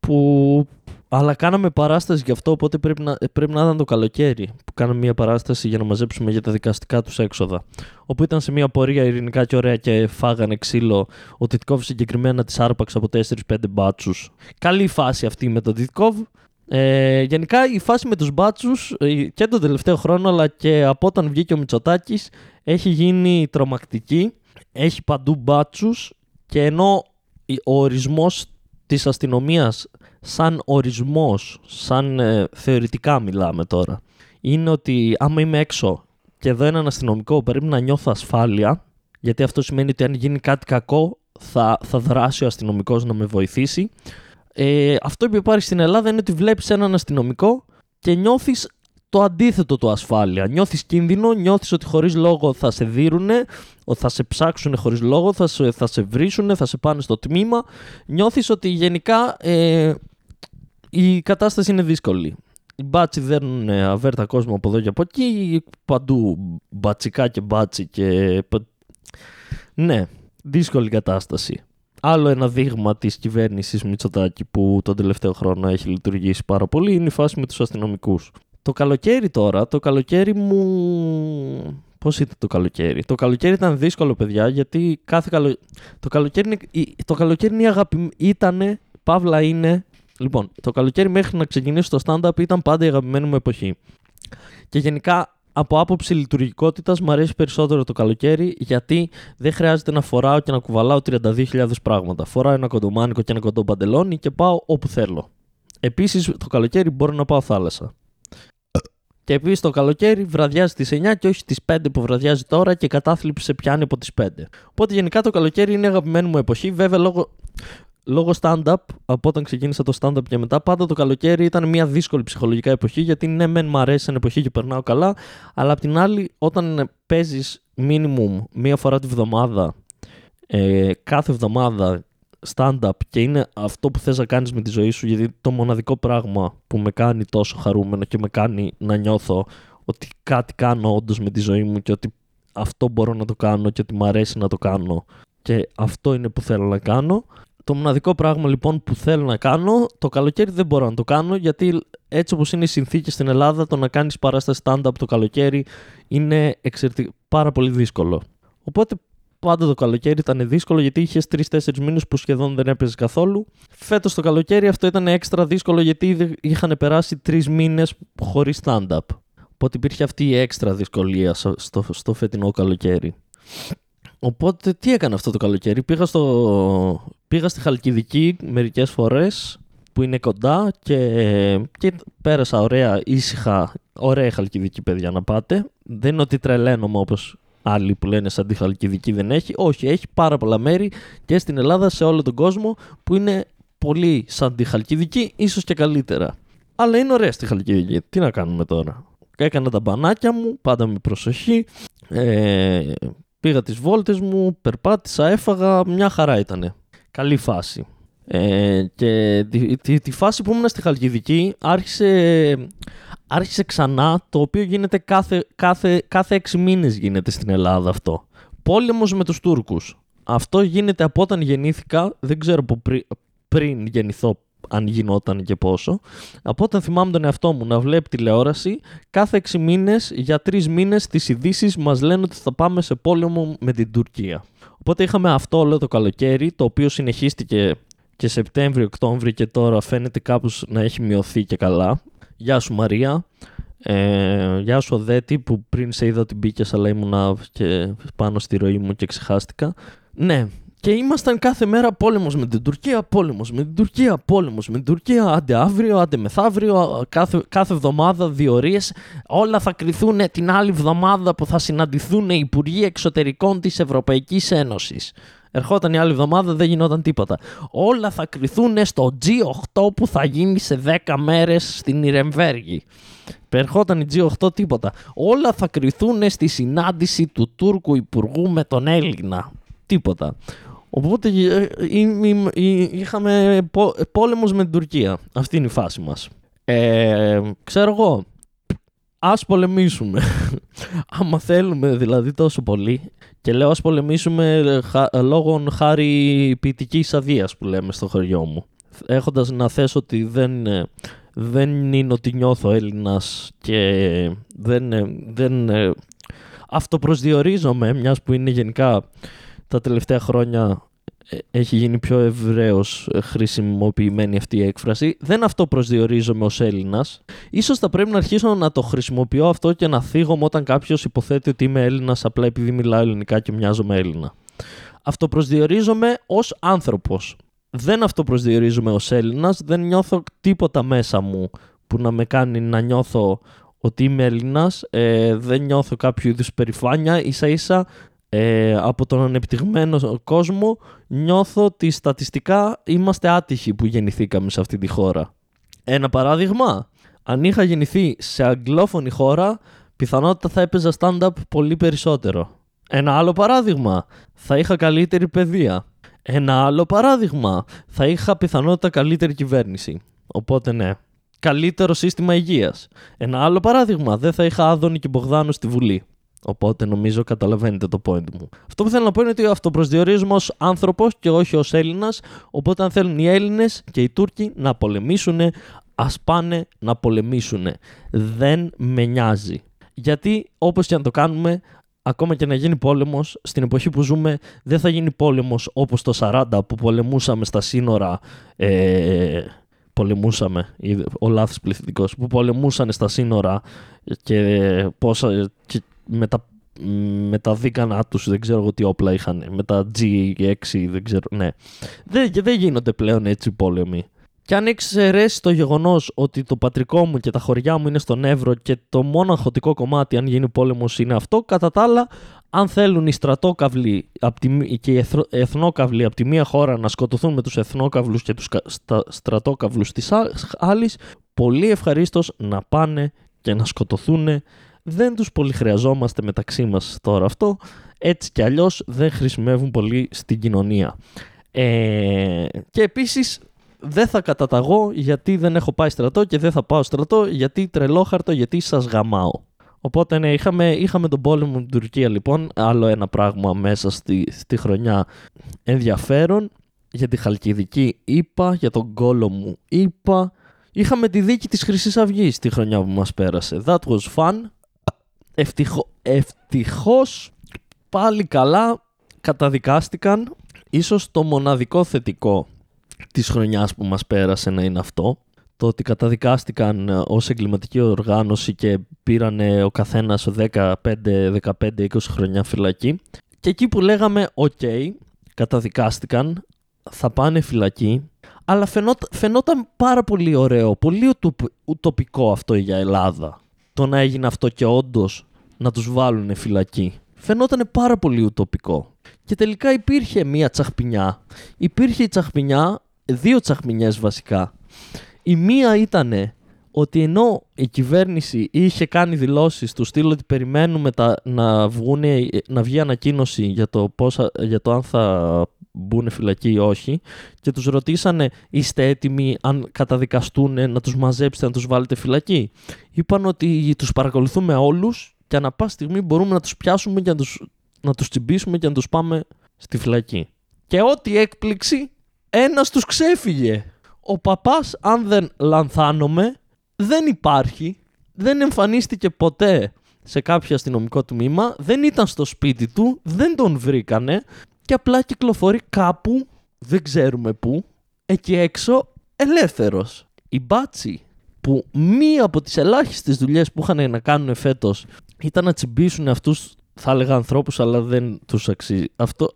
Που... Αλλά κάναμε παράσταση γι' αυτό, οπότε πρέπει να, πρέπει να ήταν το καλοκαίρι που κάναμε μια παράσταση για να μαζέψουμε για τα δικαστικά τους έξοδα. Όπου ήταν σε μια πορεία ειρηνικά και ωραία και φάγανε ξύλο. Ο Τιτκόβ συγκεκριμένα τη άρπαξε από 4-5 μπάτσους. Καλή φάση αυτή με τον Τιτκόβ. Ε, γενικά η φάση με τους μπάτσους ε, και τον τελευταίο χρόνο αλλά και από όταν βγήκε ο Μητσοτάκης έχει γίνει τρομακτική. Έχει παντού μπάτσους και ενώ ο ορισμός της αστυνομίας σαν ορισμός, σαν ε, θεωρητικά μιλάμε τώρα, είναι ότι άμα είμαι έξω και εδώ έναν αστυνομικό πρέπει να νιώθω ασφάλεια γιατί αυτό σημαίνει ότι αν γίνει κάτι κακό θα, θα δράσει ο αστυνομικός να με βοηθήσει ε, αυτό που υπάρχει στην Ελλάδα είναι ότι βλέπεις έναν αστυνομικό και νιώθεις το αντίθετο του ασφάλεια. Νιώθεις κίνδυνο, νιώθεις ότι χωρίς λόγο θα σε δίνουνε, ότι θα σε ψάξουν χωρίς λόγο, θα σε, θα σε βρίσουν, θα σε πάνε στο τμήμα. Νιώθεις ότι γενικά ε, η κατάσταση είναι δύσκολη. Οι μπάτσι δέρνουν αβέρτα κόσμο από εδώ και από εκεί, παντού μπατσικά και μπάτσι και... Ναι, δύσκολη κατάσταση άλλο ένα δείγμα της κυβέρνησης Μητσοτάκη που τον τελευταίο χρόνο έχει λειτουργήσει πάρα πολύ είναι η φάση με τους αστυνομικούς. Το καλοκαίρι τώρα, το καλοκαίρι μου... Πώς ήταν το καλοκαίρι; Το καλοκαίρι ήταν δύσκολο παιδιά γιατί κάθε καλο... το, καλοκαίρι είναι... το καλοκαίρι είναι αγαπη... ήταν παύλα είναι. Λοιπόν, το καλοκαίρι μέχρι να ξεκινήσω το stand-up ήταν πάντα η αγαπημένη μου εποχή. Και γενικά από άποψη λειτουργικότητας μου αρέσει περισσότερο το καλοκαίρι γιατί δεν χρειάζεται να φοράω και να κουβαλάω 32.000 πράγματα. Φοράω ένα κοντομάνικο και ένα κοντό παντελόνι και πάω όπου θέλω. Επίσης το καλοκαίρι μπορώ να πάω θάλασσα. Και επίσης το καλοκαίρι βραδιάζει τι 9 και όχι τι 5 που βραδιάζει τώρα και η κατάθλιψη σε πιάνει από τις 5. Οπότε γενικά το καλοκαίρι είναι η αγαπημένη μου εποχή. Βέβαια λόγω, λόγω stand-up, από όταν ξεκίνησα το stand-up και μετά, πάντα το καλοκαίρι ήταν μια δύσκολη ψυχολογικά εποχή. Γιατί ναι, μεν μου αρέσει σαν εποχή και περνάω καλά, αλλά απ' την άλλη, όταν παίζεις minimum μία φορά τη βδομάδα, ε, κάθε εβδομάδα stand-up και είναι αυτό που θες να κάνεις με τη ζωή σου γιατί το μοναδικό πράγμα που με κάνει τόσο χαρούμενο και με κάνει να νιώθω ότι κάτι κάνω όντως με τη ζωή μου και ότι αυτό μπορώ να το κάνω και ότι μου αρέσει να το κάνω και αυτό είναι που θέλω να κάνω. Το μοναδικό πράγμα λοιπόν που θέλω να κάνω, το καλοκαίρι δεν μπορώ να το κάνω γιατί έτσι όπως είναι οι συνθήκες στην Ελλάδα το να κάνεις παράσταση stand-up το καλοκαίρι είναι εξαιρετικά πάρα πολύ δύσκολο. Οπότε πάντα το καλοκαίρι ήταν δύσκολο γιατί είχες τρει-τέσσερι μήνες που σχεδόν δεν έπαιζες καθόλου. Φέτος το καλοκαίρι αυτό ήταν έξτρα δύσκολο γιατί είχαν περάσει τρεις μήνες χωρίς stand-up. Οπότε υπήρχε αυτή η έξτρα δυσκολία στο, στο φετινό καλοκαίρι. Οπότε τι έκανα αυτό το καλοκαίρι; Πήγα, στο... Πήγα στη Χαλκιδική μερικές φορές που είναι κοντά και, και πέρασα ωραία, ήσυχα, ωραία Χαλκιδική παιδιά να πάτε. Δεν είναι ότι τρελαίνομαι όπως άλλοι που λένε σαν τη Χαλκιδική δεν έχει. Όχι, έχει πάρα πολλά μέρη και στην Ελλάδα σε όλο τον κόσμο που είναι πολύ σαν τη Χαλκιδική, ίσως και καλύτερα. Αλλά είναι ωραία στη Χαλκιδική. Τι να κάνουμε τώρα; Έκανα τα μπανάκια μου, πάντα με προσοχή. Ε, πήγα τις βόλτες μου, περπάτησα, έφαγα, μια χαρά ήτανε. Καλή φάση. Ε, και τη, τη, τη, φάση που ήμουν στη Χαλκιδική άρχισε, άρχισε ξανά το οποίο γίνεται κάθε, κάθε, κάθε έξι μήνες γίνεται στην Ελλάδα αυτό. Πόλεμος με τους Τούρκους. Αυτό γίνεται από όταν γεννήθηκα, δεν ξέρω που πριν γεννηθώ αν γινόταν και πόσο. Από όταν θυμάμαι τον εαυτό μου να βλέπει τηλεόραση, κάθε έξι μήνες για τρεις μήνες τις ειδήσεις μας λένε ότι θα πάμε σε πόλεμο με την Τουρκία. Οπότε είχαμε αυτό όλο το καλοκαίρι, το οποίο συνεχίστηκε και Σεπτέμβριο, Οκτώβριο και τώρα φαίνεται κάπως να έχει μειωθεί και καλά. Γεια σου Μαρία. Ε, γεια σου Οδέτη που πριν σε είδα ότι μπήκες αλλά ήμουνα και πάνω στη ροή μου και ξεχάστηκα. Ναι, και ήμασταν κάθε μέρα πόλεμος με την Τουρκία, πόλεμος με την Τουρκία, πόλεμος με την Τουρκία, άντε αύριο, άντε μεθαύριο, κάθε, κάθε εβδομάδα διορίες. Όλα θα κρυθούν την άλλη εβδομάδα που θα συναντηθούν οι Υπουργοί Εξωτερικών της Ευρωπαϊκής Ένωσης. Ερχόταν η άλλη εβδομάδα, δεν γινόταν τίποτα. Όλα θα κρυθούν στο G8 που θα γίνει σε 10 μέρες στην Ιρεμβέργη. Ερχόταν η G8 τίποτα. Όλα θα κρυθούν στη συνάντηση του Τούρκου Υπουργού με τον Έλληνα. Τίποτα. Οπότε ε, ε, είχαμε πόλεμος με την Τουρκία. Αυτή είναι η φάση μας. Ε, ξέρω εγώ, ας πολεμήσουμε. Άμα θέλουμε δηλαδή τόσο πολύ. Και λέω ας πολεμήσουμε ε, λόγω χάρη ποιητικής αδείας που λέμε στο χωριό μου. Έχοντας να θέσω ότι δεν, δεν είναι ότι νιώθω Έλληνας και δεν, δεν αυτοπροσδιορίζομαι μιας που είναι γενικά τα τελευταία χρόνια ε, έχει γίνει πιο ευρέω χρησιμοποιημένη αυτή η έκφραση. Δεν αυτό προσδιορίζομαι ως Έλληνας. σω θα πρέπει να αρχίσω να το χρησιμοποιώ αυτό και να θίγομαι όταν κάποιος υποθέτει ότι είμαι Έλληνας απλά επειδή μιλάω ελληνικά και μοιάζομαι Έλληνα. Αυτοπροσδιορίζομαι ως άνθρωπος. Δεν αυτοπροσδιορίζομαι ως Έλληνας. Δεν νιώθω τίποτα μέσα μου που να με κάνει να νιώθω ότι είμαι Έλληνας. Ε, δεν νιώθω κάποιο είδους περηφάνεια. σα ίσα ε, από τον ανεπτυγμένο κόσμο νιώθω ότι στατιστικά είμαστε άτυχοι που γεννηθήκαμε σε αυτή τη χώρα. Ένα παράδειγμα, αν είχα γεννηθεί σε αγγλόφωνη χώρα, πιθανότητα θα έπαιζα stand-up πολύ περισσότερο. Ένα άλλο παράδειγμα, θα είχα καλύτερη παιδεία. Ένα άλλο παράδειγμα, θα είχα πιθανότητα καλύτερη κυβέρνηση. Οπότε ναι. Καλύτερο σύστημα υγείας. Ένα άλλο παράδειγμα, δεν θα είχα Άδωνη και Μπογδάνο στη Βουλή. Οπότε νομίζω καταλαβαίνετε το point μου. Αυτό που θέλω να πω είναι ότι αυτοπροσδιορίζομαι ως άνθρωπος και όχι ως Έλληνας. Οπότε, αν θέλουν οι Έλληνες και οι Τούρκοι να πολεμήσουν, ας πάνε να πολεμήσουν. Δεν με νοιάζει. Γιατί όπως και αν το κάνουμε, ακόμα και να γίνει πόλεμος, στην εποχή που ζούμε, δεν θα γίνει πόλεμος όπως το 40 που πολεμούσαμε στα σύνορα. Ε, πολεμούσαμε, ο λάθος πληθυντικός, που πολεμούσαν στα σύνορα και, πόσα, και με τα με τα δίκανά τους, δεν ξέρω εγώ τι όπλα είχαν, με τα G6, δεν ξέρω, ναι. Δεν, δεν γίνονται πλέον έτσι πόλεμοι. Και αν εξαιρέσει το γεγονός ότι το πατρικό μου και τα χωριά μου είναι στον Εύρο και το μόνο αγχωτικό κομμάτι, αν γίνει πόλεμος, είναι αυτό, κατά τα άλλα, αν θέλουν οι στρατόκαυλοι και οι εθνόκαυλοι από τη μία χώρα να σκοτωθούν με τους εθνόκαυλους και τους στρατόκαυλους της άλλης, πολύ ευχαρίστως να πάνε και να σκοτωθούν. Δεν τους πολύ χρειαζόμαστε μεταξύ μας τώρα αυτό, έτσι κι αλλιώς δεν χρησιμεύουν πολύ στην κοινωνία. Ε, και επίσης δεν θα καταταγώ γιατί δεν έχω πάει στρατό και δεν θα πάω στρατό γιατί τρελόχαρτο, γιατί σας γαμάω. Οπότε ναι, είχαμε, είχαμε τον πόλεμο με την Τουρκία λοιπόν, άλλο ένα πράγμα μέσα στη, στη χρονιά ενδιαφέρον. Για τη Χαλκιδική είπα, για τον κόλο μου είπα. Είχαμε τη δίκη της χρυσής αυγής τη χρονιά που μας πέρασε. That was fun. Ευτυχώ, ευτυχώς πάλι καλά καταδικάστηκαν. Ίσως το μοναδικό θετικό της χρονιάς που μας πέρασε να είναι αυτό. Το ότι καταδικάστηκαν ε, ως εγκληματική οργάνωση και πήραν ο καθένας 15, 15, 20 χρονιά φυλακή. Και εκεί που λέγαμε «ΟΚ, καταδικάστηκαν, θα πάνε φυλακή», αλλά φαινόταν πάρα πολύ ωραίο, πολύ ουτοπικό αυτό για Ελλάδα. Το να έγινε αυτό και όντως να τους βάλουν φυλακή. Φαινόταν πάρα πολύ ουτοπικό. Και τελικά υπήρχε μία τσαχπινιά. Υπήρχε η τσαχπινιά δύο τσαχμινιές βασικά. Η μία ήταν ότι ενώ η κυβέρνηση είχε κάνει δηλώσεις τους στυλ ότι περιμένουμε τα, να, βγούνε, να βγει ανακοίνωση για το, πόσα, για το αν θα μπουν φυλακή ή όχι και τους ρωτήσανε είστε έτοιμοι αν καταδικαστούν να τους μαζέψετε να τους βάλετε φυλακή; Είπαν ότι τους παρακολουθούμε όλους και ανά πάση στιγμή μπορούμε να τους πιάσουμε και να τους, να τους τσιμπήσουμε και να τους πάμε στη φυλακή. Και ό,τι έκπληξη ένας τους ξέφυγε. Ο παπάς, αν δεν λανθάνομαι, δεν υπάρχει, δεν εμφανίστηκε ποτέ σε κάποιο αστυνομικό τμήμα, δεν ήταν στο σπίτι του, δεν τον βρήκανε και απλά κυκλοφορεί κάπου, δεν ξέρουμε πού, εκεί έξω, ελεύθερος. Η μπάτσι που μία από τις ελάχιστες δουλειές που είχαν να κάνουν φέτος ήταν να τσιμπήσουν αυτούς, θα έλεγα ανθρώπους, αλλά δεν τους αξίζει. Αυτό,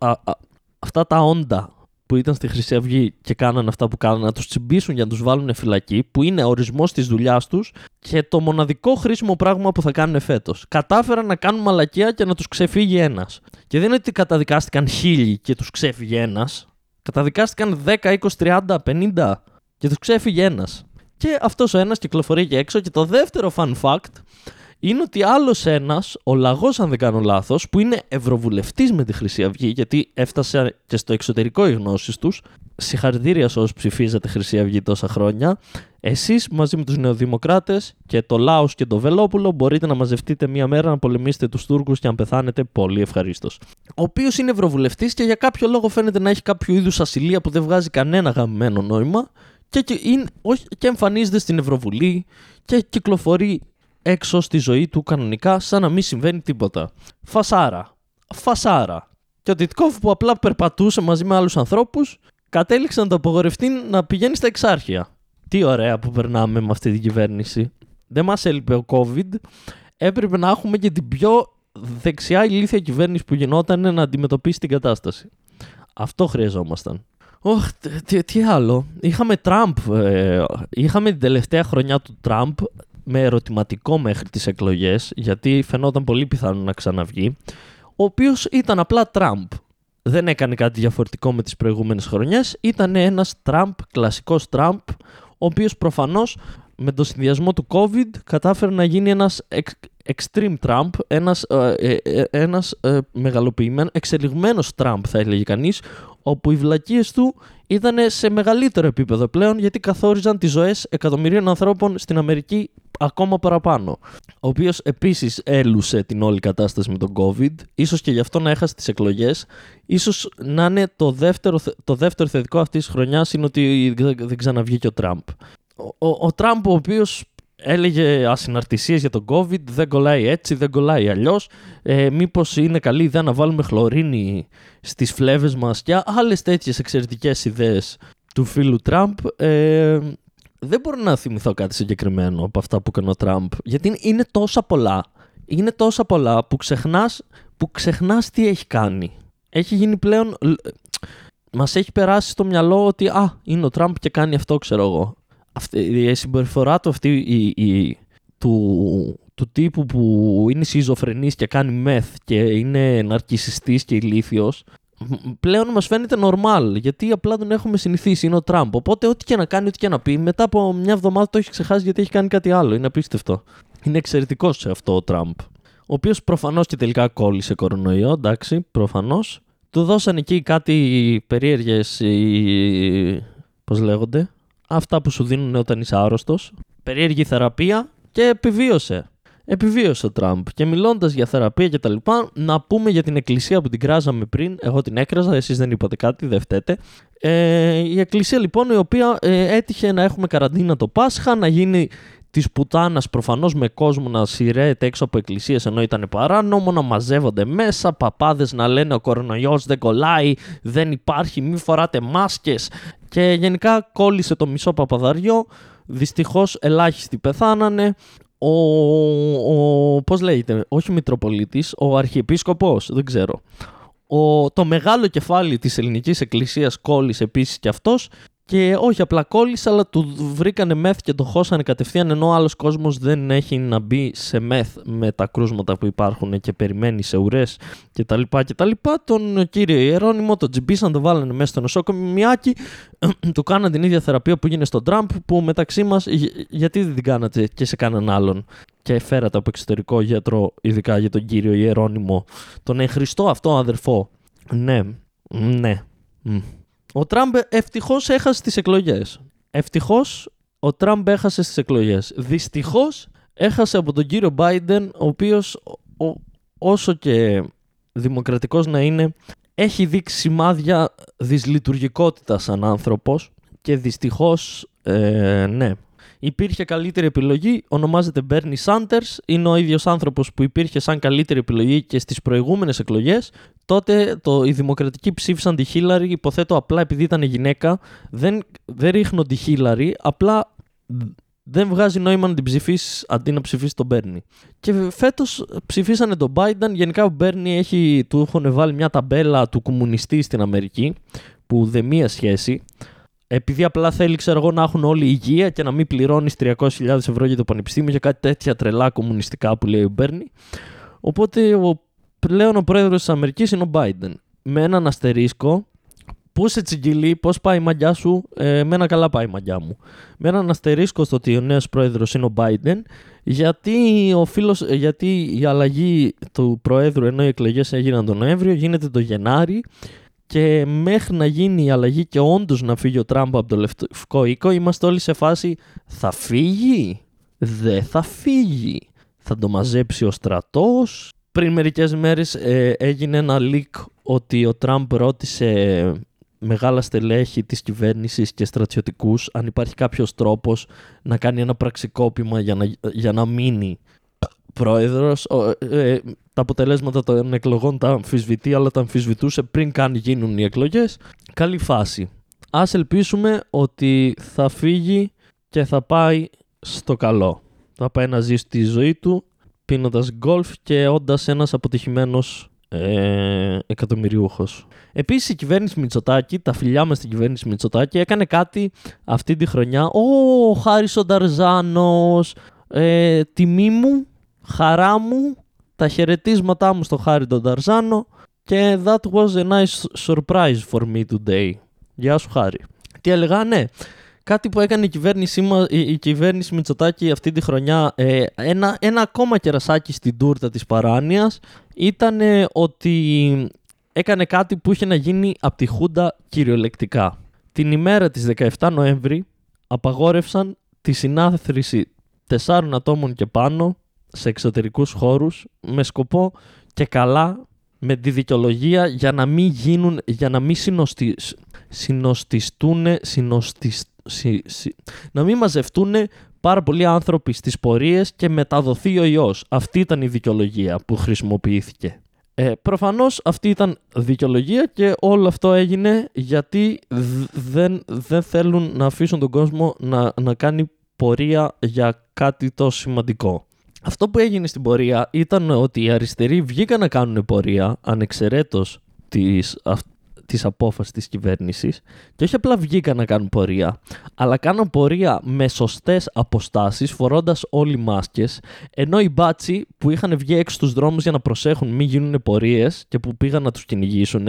αυτά τα όντα που ήταν στη Χρυσή Αυγή και κάνανε αυτά που κάνανε, να τους τσιμπήσουν για να τους βάλουν φυλακή, που είναι ορισμός της δουλειάς τους και το μοναδικό χρήσιμο πράγμα που θα κάνουν φέτος. Κατάφεραν να κάνουν μαλακία και να τους ξεφύγει ένας. Και δεν είναι ότι καταδικάστηκαν χίλιοι και τους ξέφυγε ένας. Καταδικάστηκαν 10, 20, 30, 50 και τους ξέφυγε ένας. Και αυτός ο ένας κυκλοφορεί και έξω. Και το δεύτερο fun fact είναι ότι άλλος ένας, ο λαγός, αν δεν κάνω λάθος, που είναι ευρωβουλευτής με τη Χρυσή Αυγή, γιατί έφτασε και στο εξωτερικό οι γνώσεις τους. Συγχαρητήρια σε όσους ψηφίζετε Χρυσή Αυγή τόσα χρόνια. Εσείς μαζί με τους Νεοδημοκράτες και το Λάος και το Βελόπουλο μπορείτε να μαζευτείτε μία μέρα να πολεμήσετε τους Τούρκους και αν πεθάνετε, πολύ ευχαρίστως. Ο οποίος είναι ευρωβουλευτής και για κάποιο λόγο φαίνεται να έχει κάποιο είδους ασυλία που δεν βγάζει κανένα γαμμένο νόημα και, και, είναι, και εμφανίζεται στην Ευρωβουλή και κυκλοφορεί έξω στη ζωή του κανονικά σαν να μην συμβαίνει τίποτα. Φασάρα. Φασάρα. Και ο Τιτκόφ που απλά περπατούσε μαζί με άλλους ανθρώπους κατέληξε να το απογορευτεί να πηγαίνει στα εξάρχεια. Τι ωραία που περνάμε με αυτή την κυβέρνηση. Δεν μας έλειπε ο COVID. Έπρεπε να έχουμε και την πιο δεξιά ηλίθια κυβέρνηση που γινόταν να αντιμετωπίσει την κατάσταση. Αυτό χρειαζόμασταν. Oh, τι, τι, άλλο. Είχαμε Τραμπ. Ε, είχαμε την τελευταία χρονιά του Τραμπ με ερωτηματικό μέχρι τις εκλογές, γιατί φαινόταν πολύ πιθανό να ξαναβγεί, ο οποίος ήταν απλά Τραμπ. Δεν έκανε κάτι διαφορετικό με τις προηγούμενες χρονιές, ήταν ένας Τραμπ, κλασικός Τραμπ, ο οποίος προφανώς με το συνδυασμό του COVID κατάφερε να γίνει ένας extreme Trump, ένας, ε, ε, ε ένας ε, μεγαλοποιημένο, εξελιγμένος Trump θα έλεγε κανείς, όπου οι βλακίες του ήταν σε μεγαλύτερο επίπεδο πλέον γιατί καθόριζαν τις ζωές εκατομμυρίων ανθρώπων στην Αμερική ακόμα παραπάνω. Ο οποίος επίσης έλουσε την όλη κατάσταση με τον COVID, ίσως και γι' αυτό να έχασε τις εκλογές. σω να είναι το δεύτερο, το δεύτερο θετικό αυτής της χρονιάς είναι ότι δεν ξαναβγήκε ο Τραμπ. Ο, ο, ο Τραμπ, ο οποίος έλεγε ασυναρτησίες για τον COVID, δεν κολλάει έτσι, δεν κολλάει αλλιώς. Ε, μήπως είναι καλή ιδέα να βάλουμε χλωρίνη στις φλέβες μας και άλλες τέτοιες εξαιρετικές ιδέες του φίλου Τραμπ. Ε, δεν μπορώ να θυμηθώ κάτι συγκεκριμένο από αυτά που έκανε ο Τραμπ, γιατί είναι τόσα πολλά. Είναι τόσα πολλά που ξεχνάς, που ξεχνάς τι έχει κάνει. Έχει γίνει πλέον... Μας έχει περάσει στο μυαλό ότι «Α, είναι ο Τραμπ και κάνει αυτό, ξέρω εγώ» αυτή, η συμπεριφορά του αυτή η, η, του, του τύπου που είναι σιζοφρενής και κάνει μεθ και είναι ναρκισιστής και ηλίθιος πλέον μας φαίνεται normal γιατί απλά τον έχουμε συνηθίσει, είναι ο Τραμπ οπότε ό,τι και να κάνει, ό,τι και να πει μετά από μια εβδομάδα το έχει ξεχάσει γιατί έχει κάνει κάτι άλλο, είναι απίστευτο είναι εξαιρετικός σε αυτό ο Τραμπ ο οποίος προφανώς και τελικά κόλλησε κορονοϊό, εντάξει, προφανώς. Του δώσαν εκεί κάτι περίεργες. Πώς λέγονται, αυτά που σου δίνουν όταν είσαι άρρωστος, περίεργη θεραπεία και επιβίωσε. Επιβίωσε ο Τραμπ. Και μιλώντας για θεραπεία και τα λοιπά, να πούμε για την εκκλησία που την κράζαμε πριν. Εγώ την έκραζα, εσείς δεν είπατε κάτι, δεν φταίτε. Ε, η εκκλησία λοιπόν η οποία ε, έτυχε να έχουμε καραντίνα το Πάσχα, να γίνει της πουτάνας προφανώς με κόσμο να σειραίεται έξω από εκκλησίες ενώ ήταν παράνομο, να μαζεύονται μέσα, παπάδες να λένε ο κορονοϊός δεν κολλάει, δεν υπάρχει, μη φοράτε μάσκες και γενικά κόλλησε το μισό παπαδαριό. Δυστυχώς ελάχιστοι πεθάνανε. Ο, ο πώς λέγεται, όχι Μητροπολίτης, ο Αρχιεπίσκοπος, δεν ξέρω. Ο, το μεγάλο κεφάλι της ελληνικής εκκλησίας κόλλησε επίσης και αυτός και όχι απλά κόλλησε, αλλά του βρήκανε μεθ και το χώσανε κατευθείαν ενώ ο άλλος κόσμος δεν έχει να μπει σε μεθ με τα κρούσματα που υπάρχουν και περιμένει σε ουρές κτλ. κτλ. Τον κύριο Ιερόνιμο, τον τζιμπήσαν, τον βάλανε μέσα στο νοσοκομιάκι, του κάναν την ίδια θεραπεία που γίνεται στον Τραμπ, που μεταξύ μας, γιατί δεν την κάνατε και σε κανέναν άλλον; Και φέρατε από εξωτερικό γιατρό, ειδικά για τον κύριο Ιερόνιμο, τον εχριστό αυτό αδερφό. Ναι, ναι. Ο Τραμπ ευτυχώς έχασε τις εκλογές. Ευτυχώς ο Τραμπ έχασε τι εκλογές. Δυστυχώς έχασε από τον κύριο Biden, ο οποίος όσο και δημοκρατικός να είναι, έχει δείξει σημάδια δυσλειτουργικότητας σαν άνθρωπος και δυστυχώς, ε, ναι, υπήρχε καλύτερη επιλογή, ονομάζεται Bernie Sanders, είναι ο ίδιος άνθρωπος που υπήρχε σαν καλύτερη επιλογή και στις προηγούμενες εκλογές. Τότε το, οι δημοκρατικοί ψήφισαν τη Χίλαρη, υποθέτω απλά επειδή ήταν γυναίκα, δεν, δεν ρίχνω τη Χίλαρη, απλά δεν βγάζει νόημα να την ψηφίσεις αντί να ψηφίσεις τον Μπέρνι. Και φέτος ψηφίσανε τον Biden. Γενικά ο Μπέρνι έχει, του έχουν βάλει μια ταμπέλα του κομμουνιστή στην Αμερική, που δεν μία σχέση επειδή απλά θέλει ξέρω εγώ, να έχουν όλη υγεία και να μην πληρώνεις 300.000 ευρώ για το πανεπιστήμιο και κάτι τέτοια τρελά κομμουνιστικά που λέει ο Μπέρνι. Οπότε ο, πλέον ο πρόεδρος της Αμερικής είναι ο Biden. Με έναν αστερίσκο Πού σε τσιγγυλί, πώς πάει η μαγιά σου, ε, μένα καλά πάει η μαγιά μου. Με έναν αστερίσκο στο ότι ο νέος πρόεδρος είναι ο Biden, γιατί, ο φίλος, γιατί η αλλαγή του πρόεδρου ενώ οι εκλογές έγιναν τον Νοέμβριο γίνεται το Γενάρη και μέχρι να γίνει η αλλαγή και όντως να φύγει ο Τραμπ από το λευκό οίκο, είμαστε όλοι σε φάση θα φύγει, δεν θα φύγει, θα το μαζέψει ο στρατός. Πριν μερικές μέρες ε, έγινε ένα leak ότι ο Τραμπ ρώτησε μεγάλα στελέχη της κυβέρνησης και στρατιωτικούς αν υπάρχει κάποιος τρόπος να κάνει ένα πραξικόπημα για να, για να μείνει πρόεδρος. Ε, ε, τα αποτελέσματα των εκλογών τα αμφισβητεί, αλλά τα αμφισβητούσε πριν καν γίνουν οι εκλογές. Καλή φάση. Ας ελπίσουμε ότι θα φύγει και θα πάει στο καλό. Θα πάει να ζήσει τη ζωή του πίνοντας γκολφ και όντας ένας αποτυχημένος ε, εκατομμυριούχος. Επίσης η κυβέρνηση Μητσοτάκη, τα φιλιά μας στην κυβέρνηση Μητσοτάκη έκανε κάτι αυτή τη χρονιά. Ω, Χάρης ο Νταρζάνος, ε, τιμή μου χαρά μου, τα χαιρετίσματά μου στο Χάρη τον Ταρζάνο και that was a nice surprise for me today. Γεια σου Χάρη. Τι έλεγα, ναι. Κάτι που έκανε η κυβέρνησή, μα, η, η κυβέρνηση Μητσοτάκη αυτή τη χρονιά, ε, ένα, ένα ακόμα κερασάκι στην τούρτα της παράνοιας, ήταν ότι έκανε κάτι που είχε να γίνει από τη Χούντα κυριολεκτικά. Την ημέρα της 17 Νοέμβρη απαγόρευσαν τη συνάθρηση τεσσάρων ατόμων και πάνω σε εξωτερικούς χώρους με σκοπό και καλά με τη δικαιολογία για να μην γίνουν, για να μην συνοστιστούν, συνοστισ, να μην μαζευτούν πάρα πολλοί άνθρωποι στις πορείες και μεταδοθεί ο ιός. Αυτή ήταν η δικαιολογία που χρησιμοποιήθηκε. Ε, προφανώς αυτή ήταν δικαιολογία και όλο αυτό έγινε γιατί δεν, δεν θέλουν να αφήσουν τον κόσμο να, να κάνει πορεία για κάτι τόσο σημαντικό. Αυτό που έγινε στην πορεία ήταν ότι οι αριστεροί βγήκαν να κάνουν πορεία ανεξαιρέτως της, της απόφασης της κυβέρνησης και όχι απλά βγήκαν να κάνουν πορεία, αλλά κάναν πορεία με σωστές αποστάσεις φορώντας όλοι μάσκες, ενώ οι μπάτσι που είχαν βγει έξω στους δρόμους για να προσέχουν μην γίνουν πορείες και που πήγαν να τους κυνηγήσουν,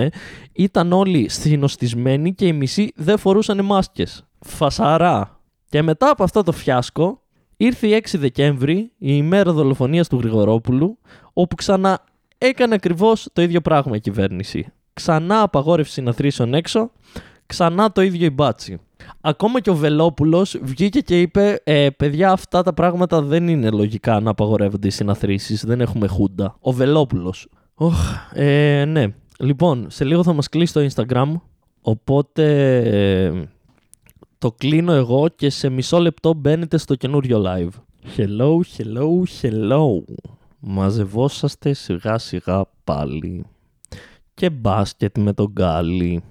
ήταν όλοι συνοστισμένοι και οι μισοί δεν φορούσαν μάσκες. Φασαρά. Και μετά από αυτό το φιάσκο, ήρθε η 6 Δεκέμβρη, η ημέρα δολοφονίας του Γρηγορόπουλου, όπου ξανά έκανε ακριβώς το ίδιο πράγμα η κυβέρνηση ξανά απαγόρευση συναθρήσεων έξω, ξανά το ίδιο η μπάτσι. Ακόμα και ο Βελόπουλος βγήκε και είπε: ε, Παιδιά, αυτά τα πράγματα δεν είναι λογικά να απαγορεύονται οι συναθρήσεις. Δεν έχουμε χούντα. Ο Βελόπουλος. Ε, ναι. Λοιπόν, σε λίγο θα μας κλείσει το Instagram. Οπότε ε, το κλείνω εγώ και σε μισό λεπτό μπαίνετε στο καινούριο live. Hello, hello, hello. Μαζευόσαστε σιγά σιγά πάλι και μπάσκετ με τον Γκάλι.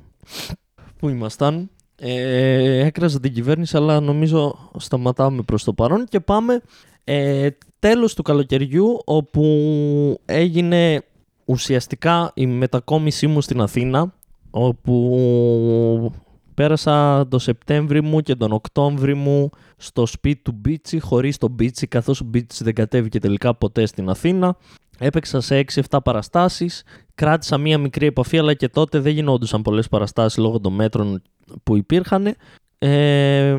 Πού ήμασταν; Ε, έκραζα την κυβέρνηση αλλά νομίζω σταματάμε προς το παρόν και πάμε ε, τέλος του καλοκαιριού όπου έγινε ουσιαστικά η μετακόμισή μου στην Αθήνα όπου πέρασα το Σεπτέμβρη μου και τον Οκτώβρη μου στο σπίτι του Μπίτσι χωρίς τον Μπίτσι καθώς ο Μπίτσι δεν κατέβηκε τελικά ποτέ στην Αθήνα Έπαιξα σε 6-7 παραστάσεις. Κράτησα μία μικρή επαφή, αλλά και τότε δεν γινόντουσαν πολλές παραστάσεις λόγω των μέτρων που υπήρχαν. Ε,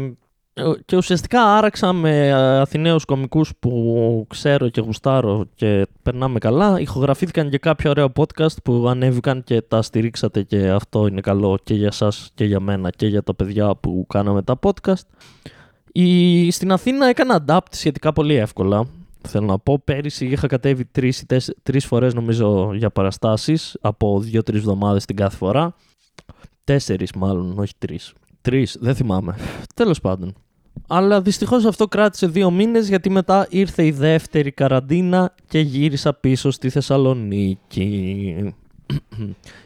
και ουσιαστικά άραξα με Αθηναίους κομικούς που ξέρω και γουστάρω και περνάμε καλά. Ηχογραφήθηκαν και κάποια ωραία podcast που ανέβηκαν και τα στηρίξατε και αυτό είναι καλό και για σας και για μένα και για τα παιδιά που κάναμε τα podcast. Η... Στην Αθήνα έκανα adapt σχετικά πολύ εύκολα θέλω να πω. Πέρυσι είχα κατέβει τρεις, τρεις φορές νομίζω για παραστάσεις από δύο-τρεις εβδομάδες την κάθε φορά. Τέσσερις μάλλον, όχι τρεις. Τρεις, δεν θυμάμαι. Τέλος πάντων. Αλλά δυστυχώς αυτό κράτησε δύο μήνες γιατί μετά ήρθε η δεύτερη καραντίνα και γύρισα πίσω στη Θεσσαλονίκη.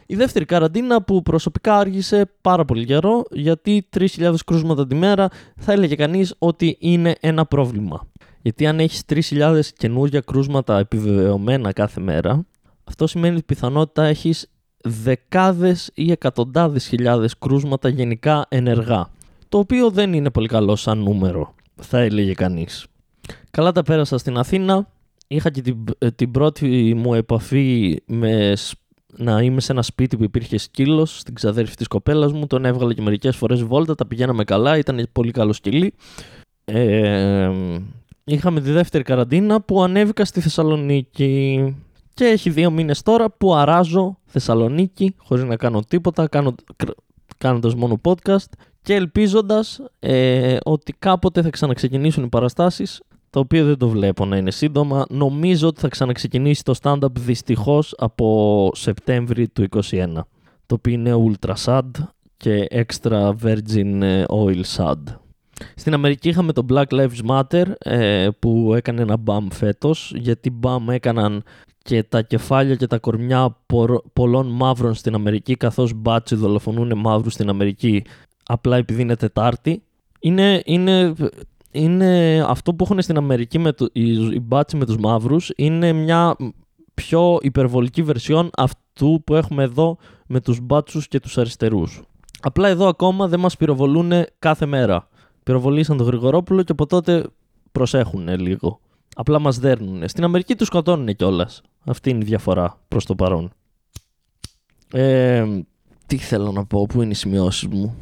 η δεύτερη καραντίνα που προσωπικά άργησε πάρα πολύ καιρό γιατί 3.000 κρούσματα τη μέρα θα έλεγε κανείς ότι είναι ένα πρόβλημα. Γιατί αν έχεις 3.000 καινούργια κρούσματα επιβεβαιωμένα κάθε μέρα, αυτό σημαίνει ότι πιθανότητα έχεις δεκάδες ή εκατοντάδες χιλιάδες κρούσματα γενικά ενεργά. Το οποίο δεν είναι πολύ καλό σαν νούμερο, θα έλεγε κανείς. Καλά τα πέρασα στην Αθήνα. Είχα και την, ε, την πρώτη μου επαφή με να είμαι σε ένα σπίτι που υπήρχε σκύλος στην ξαδέρφη της κοπέλας μου. Τον έβγαλε και μερικές φορές βόλτα. Τα πηγαίναμε καλά. Ήταν πολύ καλό σκυλί. Ε, είχαμε τη δεύτερη καραντίνα που ανέβηκα στη Θεσσαλονίκη. Και έχει δύο μήνες τώρα που αράζω Θεσσαλονίκη χωρίς να κάνω τίποτα, κάνω, κάνοντας μόνο podcast και ελπίζοντας ε, ότι κάποτε θα ξαναξεκινήσουν οι παραστάσεις το οποίο δεν το βλέπω να είναι σύντομα. Νομίζω ότι θα ξαναξεκινήσει το stand-up δυστυχώς από Σεπτέμβρη του 2021. Το οποίο είναι ultra sad και extra virgin ε, oil sad. Στην Αμερική είχαμε το Black Lives Matter ε, που έκανε ένα μπαμ φέτος γιατί μπαμ έκαναν και τα κεφάλια και τα κορμιά πολλών μαύρων στην Αμερική καθώς μπάτσι δολοφονούν μαύρους στην Αμερική απλά επειδή είναι Τετάρτη. Είναι, είναι, είναι αυτό που έχουν στην Αμερική με το, οι, οι μπάτσι με τους μαύρους είναι μια πιο υπερβολική βερσιόν αυτού που έχουμε εδώ με τους μπάτσους και τους αριστερούς. Απλά εδώ ακόμα δεν μας πυροβολούν κάθε μέρα πυροβολήσαν τον Γρηγορόπουλο και από τότε προσέχουν λίγο. Απλά μας δέρνουν. Στην Αμερική τους σκοτώνουν κιόλας. Αυτή είναι η διαφορά προς το παρόν. Ε, τι θέλω να πω, πού είναι οι σημειώσεις μου;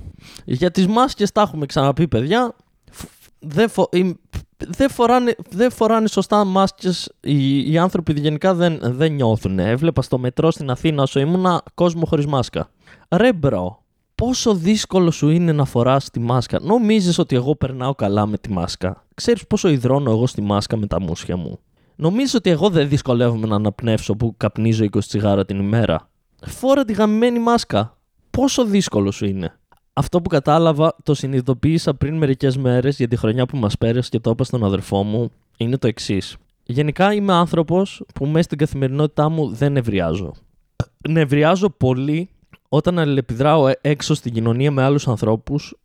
Για τις μάσκες τα έχουμε ξαναπεί, παιδιά. Δεν, φο... δεν, φοράνε, δεν φοράνε σωστά μάσκες οι, οι άνθρωποι γενικά δεν, δεν νιώθουν. Έβλεπα στο μετρό στην Αθήνα όσο ήμουνα κόσμο χωρίς μάσκα. Ρε bro, πόσο δύσκολο σου είναι να φοράς τη μάσκα. Νομίζεις ότι εγώ περνάω καλά με τη μάσκα; Ξέρεις πόσο ιδρώνω εγώ στη μάσκα με τα μούσια μου; Νομίζεις ότι εγώ δεν δυσκολεύομαι να αναπνεύσω που καπνίζω 20 τσιγάρα την ημέρα; Φόρα τη γαμημένη μάσκα. Πόσο δύσκολο σου είναι; Αυτό που κατάλαβα, το συνειδητοποίησα πριν μερικές μέρες για τη χρονιά που μας πέρασε και το είπα στον αδερφό μου, είναι το εξής. Γενικά είμαι άνθρωπος που μέσα στην καθημερινότητά μου δεν νευριάζω. Νευριάζω πολύ όταν αλληλεπιδράω ε, έξω στην κοινωνία με άλλους ανθρώπους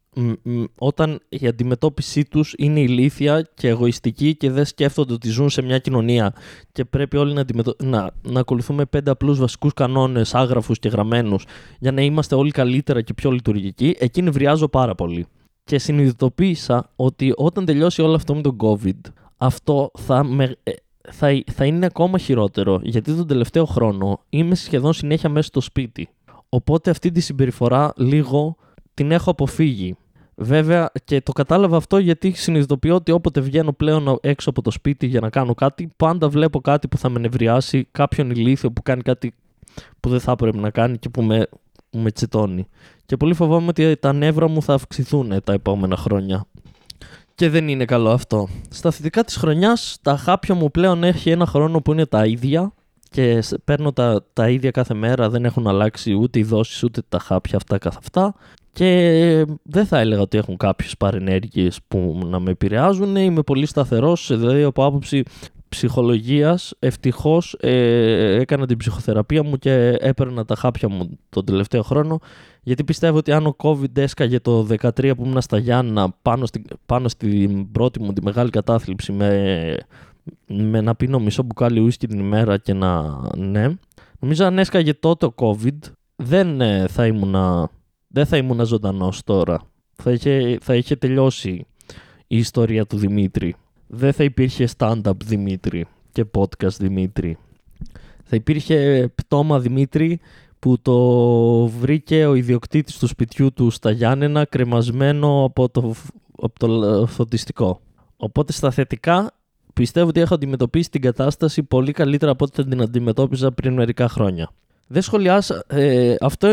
όταν η αντιμετώπιση τους είναι ηλίθια και εγωιστική και δεν σκέφτονται ότι ζουν σε μια κοινωνία και πρέπει όλοι να, να, να ακολουθούμε πέντε απλούς βασικούς κανόνες άγραφους και γραμμένους για να είμαστε όλοι καλύτερα και πιο λειτουργικοί, εκεί νευριάζω πάρα πολύ. Και συνειδητοποίησα ότι όταν τελειώσει όλο αυτό με τον COVID, αυτό θα, με, ε, θα, θα είναι ακόμα χειρότερο, γιατί τον τελευταίο χρόνο είμαι σχεδόν συνέχεια μέσα στο σπίτι. Οπότε αυτή τη συμπεριφορά λίγο την έχω αποφύγει. Βέβαια και το κατάλαβα αυτό γιατί συνειδητοποιώ ότι όποτε βγαίνω πλέον έξω από το σπίτι για να κάνω κάτι, πάντα βλέπω κάτι που θα με νευριάσει, κάποιον ηλίθιο που κάνει κάτι που δεν θα έπρεπε να κάνει και που με, με τσιτώνει. Και πολύ φοβάμαι ότι τα νεύρα μου θα αυξηθούν τα επόμενα χρόνια. Και δεν είναι καλό αυτό. Στα θετικά της χρονιάς, τα χάπια μου πλέον έχει ένα χρόνο που είναι τα ίδια και παίρνω τα, τα ίδια κάθε μέρα, δεν έχουν αλλάξει ούτε οι δόσεις ούτε τα χάπια αυτά καθ' αυτά και δεν θα έλεγα ότι έχουν κάποιες παρενέργειες που να με επηρεάζουν. Είμαι πολύ σταθερός, δηλαδή από άποψη ψυχολογίας ευτυχώς ε, έκανα την ψυχοθεραπεία μου και έπαιρνα τα χάπια μου τον τελευταίο χρόνο γιατί πιστεύω ότι αν ο COVID έσκαγε το 2013 που ήμουν στα Γιάννα πάνω, στην, πάνω στην πρώτη μου τη μεγάλη κατάθλιψη με, με να πίνω μισό μπουκάλι ουίσκι την ημέρα και να ναι νομίζω αν έσκαγε τότε ο COVID δεν ε, θα ήμουνα δεν θα ήμουν ζωντανός τώρα. Θα είχε, θα είχε τελειώσει η ιστορία του Δημήτρη. Δεν θα υπήρχε stand-up Δημήτρη και podcast Δημήτρη. Θα υπήρχε πτώμα Δημήτρη που το βρήκε ο ιδιοκτήτης του σπιτιού του στα Γιάννενα κρεμασμένο από το, από το φωτιστικό. Οπότε στα θετικά πιστεύω ότι έχω αντιμετωπίσει την κατάσταση πολύ καλύτερα από ό,τι την αντιμετώπιζα πριν μερικά χρόνια. Δεν σχολιάσα. Ε, αυτό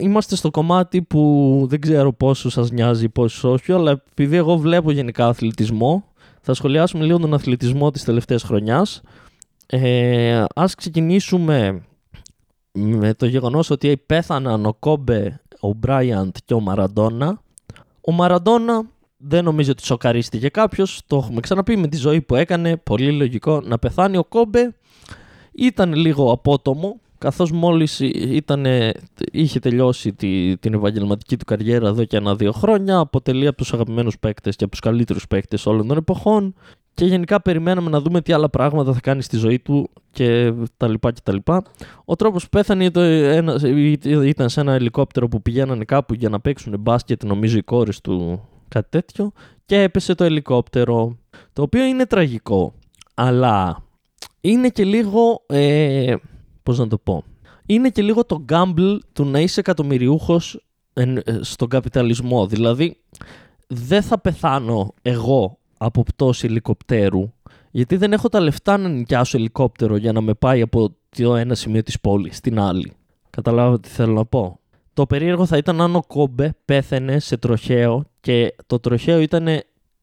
είμαστε στο κομμάτι που δεν ξέρω πόσο σας νοιάζει, πόσο όχι, αλλά επειδή εγώ βλέπω γενικά αθλητισμό, θα σχολιάσουμε λίγο τον αθλητισμό της τελευταίας χρονιάς. Ε, ας ξεκινήσουμε με το γεγονός ότι πέθαναν ο Κόμπε, ο Μπράιαντ και ο Μαραντόνα. Ο Μαραντόνα δεν νομίζω ότι σοκαρίστηκε κάποιος. Το έχουμε ξαναπεί με τη ζωή που έκανε. Πολύ λογικό να πεθάνει. Ο Κόμπε ήταν λίγο απότομο καθώς μόλις είχε τελειώσει τη, την επαγγελματική του καριέρα εδώ και ένα-δύο χρόνια, αποτελεί από τους αγαπημένους παίκτες και από τους καλύτερους παίκτες όλων των εποχών και γενικά περιμέναμε να δούμε τι άλλα πράγματα θα κάνει στη ζωή του και τα λοιπά και τα λοιπά. Ο τρόπος που πέθανε ήταν σε ένα ελικόπτερο που πηγαίνανε κάπου για να παίξουν μπάσκετ, νομίζω οι κόρες του κάτι τέτοιο και έπεσε το ελικόπτερο, το οποίο είναι τραγικό, αλλά είναι και λίγο... Ε, πώς να το πω. Είναι και λίγο το gamble του να είσαι εκατομμυριούχος ε, στον καπιταλισμό. Δηλαδή, δεν θα πεθάνω εγώ από πτώση ελικοπτέρου, γιατί δεν έχω τα λεφτά να νοικιάσω ελικόπτερο για να με πάει από το ένα σημείο της πόλης στην άλλη. Καταλάβατε τι θέλω να πω. Το περίεργο θα ήταν αν ο Κόμπε πέθαινε σε τροχαίο και το τροχαίο ήταν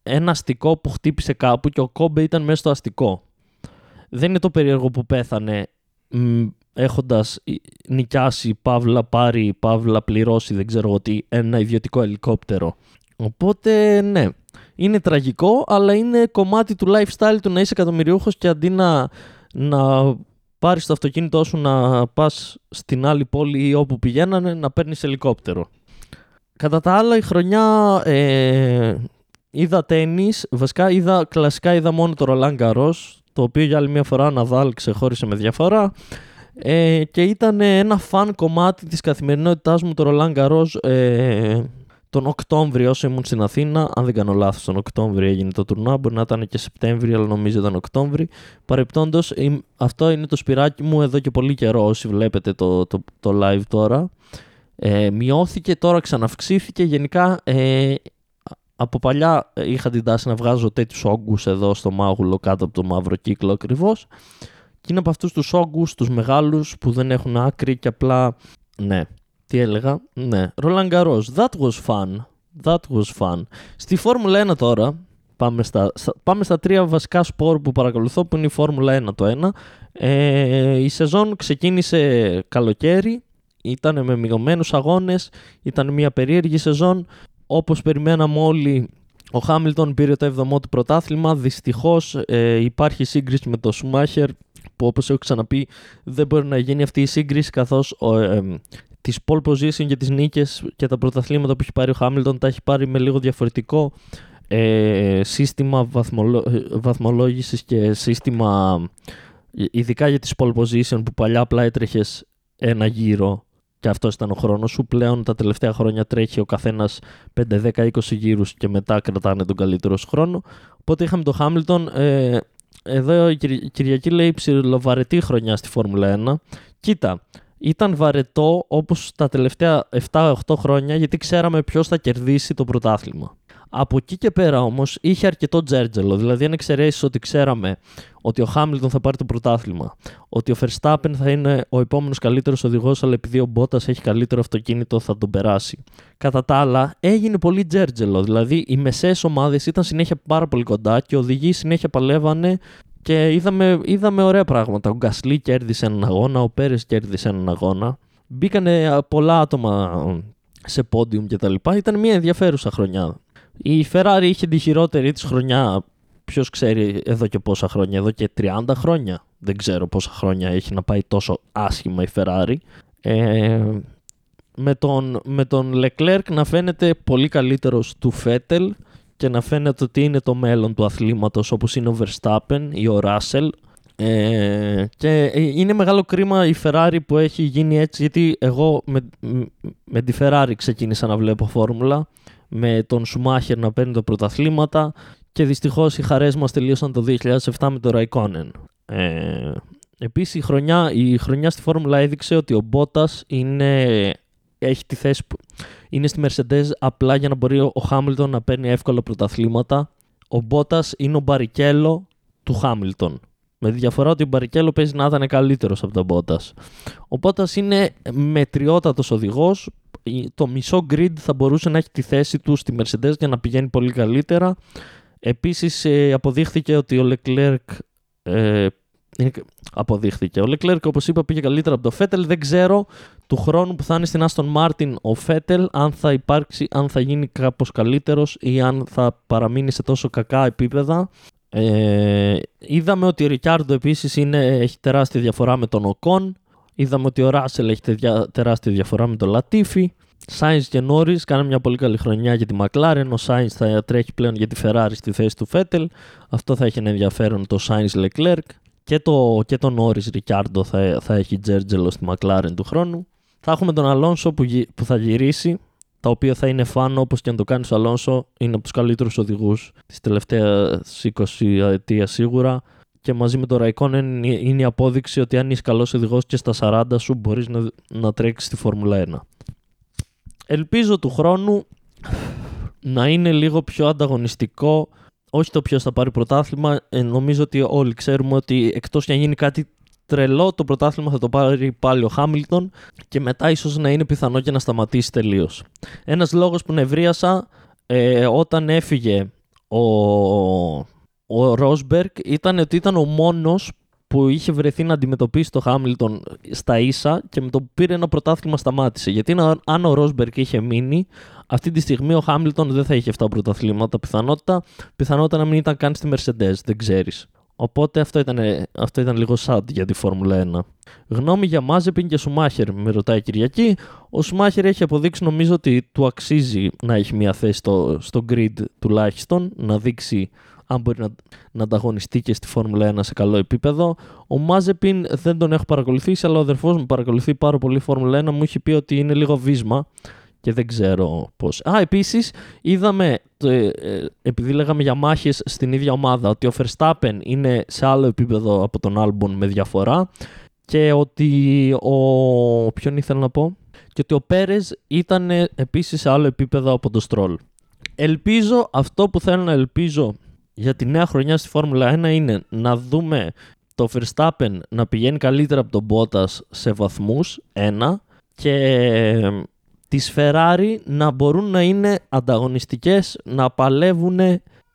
ένα αστικό που χτύπησε κάπου και ο Κόμπε ήταν μέσα στο αστικό. Δεν είναι το περίεργο που πέθανε έχοντας νοικιάσει, παύλα πάρει, παύλα πληρώσει, δεν ξέρω ότι ένα ιδιωτικό ελικόπτερο. Οπότε ναι, είναι τραγικό, αλλά είναι κομμάτι του lifestyle του να είσαι εκατομμυριούχος και αντί να, να πάρεις το αυτοκίνητό σου να πας στην άλλη πόλη ή όπου πηγαίνανε να παίρνεις ελικόπτερο. Κατά τα άλλα η χρονιά ε, είδα τέννις, βασικά είδα, κλασικά είδα μόνο το Roland Garros, το οποίο για άλλη μια φορά Ναδάλ ξεχώρισε με διαφορά. Ε, και ήταν ένα φαν κομμάτι της καθημερινότητάς μου το Ρολάν Καρός ε, τον Οκτώβριο όσο ήμουν στην Αθήνα. Αν δεν κάνω λάθος τον Οκτώβριο έγινε το τουρνά, μπορεί να ήταν και Σεπτέμβριο αλλά νομίζω ήταν Οκτώβριο. Παρεπτόντως αυτό είναι το σπυράκι μου εδώ και πολύ καιρό όσοι βλέπετε το, το, το live τώρα. Ε, μειώθηκε, τώρα ξαναυξήθηκε. Γενικά ε, από παλιά είχα την τάση να βγάζω τέτοιους όγκους εδώ στο μάγουλο κάτω από το μαύρο κύκλο ακριβώς. Και είναι από αυτούς τους όγκους, τους μεγάλους που δεν έχουν άκρη και απλά. Ναι. Τι έλεγα; Ναι. Roland Garros. That was fun. That was fun. Στη Φόρμουλα 1 τώρα. Πάμε στα, πάμε στα τρία βασικά σπορ που παρακολουθώ που είναι η Φόρμουλα 1 το ένα. Ε, η σεζόν ξεκίνησε καλοκαίρι. ήταν με μειωμένους αγώνες, ήταν μια περίεργη σεζόν. Όπως περιμέναμε όλοι, ο Χάμιλτον πήρε το 7ο του πρωτάθλημα. Δυστυχώς ε, υπάρχει σύγκριση με το Σουμάχερ που όπως έχω ξαναπεί δεν μπορεί να γίνει αυτή η σύγκριση καθώς ε, τις pole position και τις νίκες και τα πρωταθλήματα που έχει πάρει ο Χάμιλτον τα έχει πάρει με λίγο διαφορετικό ε, σύστημα βαθμολο... βαθμολόγησης και σύστημα ειδικά για τις pole position που παλιά απλά έτρεχες ένα γύρο και αυτός ήταν ο χρόνος σου. Πλέον τα τελευταία χρόνια τρέχει ο καθένας 5, 10, 20 γύρους και μετά κρατάνε τον καλύτερο σου χρόνο. Οπότε είχαμε τον Χάμιλτον. Ε, εδώ η Κυριακή λέει ψηλοβαρετή χρονιά στη Φόρμουλα 1. Κοίτα, ήταν βαρετό όπως τα τελευταία 7-8 χρόνια γιατί ξέραμε ποιος θα κερδίσει το πρωτάθλημα. Από εκεί και πέρα όμως είχε αρκετό τζέρτζελο. Δηλαδή, αν εξαιρέσεις ότι ξέραμε ότι ο Χάμιλτον θα πάρει το πρωτάθλημα, ότι ο Verstappen θα είναι ο επόμενος καλύτερος οδηγός, αλλά επειδή ο Μπότας έχει καλύτερο αυτοκίνητο θα τον περάσει. Κατά τα άλλα, έγινε πολύ τζέρτζελο. Δηλαδή, οι μεσαίες ομάδες ήταν συνέχεια πάρα πολύ κοντά και οι οδηγοί συνέχεια παλεύανε και είδαμε, είδαμε ωραία πράγματα. Ο Γκασλί κέρδισε έναν αγώνα, ο Πέρες κέρδισε έναν αγώνα. Μπήκανε πολλά άτομα σε πόντιουμ κτλ. Ήταν μια ενδιαφέρουσα χρονιά. Η Ferrari είχε τη χειρότερη της χρονιά. Ποιος ξέρει εδώ και πόσα χρόνια, εδώ και 30 χρόνια. Δεν ξέρω πόσα χρόνια έχει να πάει τόσο άσχημα η Ferrari. Ε, με, τον, με τον Leclerc να φαίνεται πολύ καλύτερος του Vettel και να φαίνεται ότι είναι το μέλλον του αθλήματος όπως είναι ο Verstappen ή ο Russell ε, και είναι μεγάλο κρίμα η Ferrari που έχει γίνει έτσι γιατί εγώ με, με τη Ferrari ξεκίνησα να βλέπω φόρμουλα με τον Σουμάχερ να παίρνει τα πρωταθλήματα και δυστυχώς οι χαρές μας τελείωσαν το 2007 με τον Raikkonen. Ε, επίσης η χρονιά, η χρονιά στη Φόρμουλα έδειξε ότι ο Μπότας είναι, έχει τη θέση που είναι στη Mercedes απλά για να μπορεί ο Χάμιλτον να παίρνει εύκολα πρωταθλήματα. Ο Μπότας είναι ο Μπαρικέλο του Χάμιλτον. Με τη διαφορά ότι ο Μπαρικέλο παίζει να ήταν καλύτερος από τον Μπότας. Ο Μπότας είναι μετριότατος οδηγός. Το μισό grid θα μπορούσε να έχει τη θέση του στη Mercedes για να πηγαίνει πολύ καλύτερα. Επίσης, ε, αποδείχθηκε ότι ο Leclerc. Ε, αποδείχθηκε. Ο Leclerc, όπως είπα, πήγε καλύτερα από το Φέτελ. Δεν ξέρω του χρόνου που θα είναι στην Aston Martin ο Φέτελ αν θα υπάρξει, αν θα γίνει κάπως καλύτερος ή αν θα παραμείνει σε τόσο κακά επίπεδα. Ε, είδαμε ότι ο Ρικιάρντο επίσης είναι, έχει τεράστια διαφορά με τον Οκόν. Είδαμε ότι ο Ράσελ έχει τεράστια διαφορά με τον Λατίφη. Σάινς και Νόρις κάνουν μια πολύ καλή χρονιά για τη McLaren. Ο Σάινς θα τρέχει πλέον για τη Ferrari στη θέση του Φέτελ. Αυτό θα έχει ένα ενδιαφέρον το Σάινς Leclerc. Και το, και το Νόρις Ρικιάρντο θα, θα έχει τζέρτζελο στη McLaren του χρόνου. Θα έχουμε τον Αλόνσο που, που θα γυρίσει τα οποία θα είναι φαν όπως και αν το κάνεις ο Αλόνσο, είναι από τους καλύτερους οδηγούς της τελευταίας 20 ετία σίγουρα και μαζί με το Raikkonen είναι η απόδειξη ότι αν είσαι καλός οδηγός και στα 40 σου μπορείς να, να τρέξεις στη Φόρμουλα 1. Ελπίζω του χρόνου να είναι λίγο πιο ανταγωνιστικό όχι το ποιος θα πάρει πρωτάθλημα. Ε, νομίζω ότι όλοι ξέρουμε ότι εκτός και αν γίνει κάτι τρελό το πρωτάθλημα θα το πάρει πάλι ο Χάμιλτον και μετά ίσως να είναι πιθανό και να σταματήσει τελείως. Ένας λόγος που νευρίασα ε, όταν έφυγε ο, ο Ρόσμπεργκ ήταν ότι ήταν ο μόνος που είχε βρεθεί να αντιμετωπίσει το Χάμιλτον στα ίσα και με το που πήρε ένα πρωτάθλημα σταμάτησε. Γιατί αν ο Ρόσμπεργκ είχε μείνει, αυτή τη στιγμή ο Χάμιλτον δεν θα είχε 7 πρωταθλήματα. Πιθανότητα, πιθανότητα να μην ήταν καν στη Mercedes, δεν ξέρεις. Οπότε αυτό ήταν, αυτό ήταν λίγο sad για τη Φόρμουλα 1. Γνώμη για Μάζεπιν και Σουμάχερ, με ρωτάει η Κυριακή. Ο Σουμάχερ έχει αποδείξει νομίζω ότι του αξίζει να έχει μια θέση στο, στο grid τουλάχιστον, να δείξει αν μπορεί να, να ανταγωνιστεί και στη Φόρμουλα 1 σε καλό επίπεδο. Ο Μάζεπιν δεν τον έχω παρακολουθήσει, αλλά ο αδερφός μου παρακολουθεί πάρα πολύ Φόρμουλα 1. Μου έχει πει ότι είναι λίγο βίσμα και δεν ξέρω πώς. Α, επίσης είδαμε, ε, ε, επειδή λέγαμε για μάχες στην ίδια ομάδα, ότι ο Verstappen είναι σε άλλο επίπεδο από τον Albon με διαφορά και ότι ο. Ποιον ήθελα να πω. Και ότι ο Πέρες ήταν επίσης σε άλλο επίπεδο από τον Stroll. Ελπίζω αυτό που θέλω να ελπίζω για τη νέα χρονιά στη Φόρμουλα 1 είναι να δούμε το Verstappen να πηγαίνει καλύτερα από τον Bottas σε βαθμούς, ένα, και τις Ferrari να μπορούν να είναι ανταγωνιστικές, να παλεύουν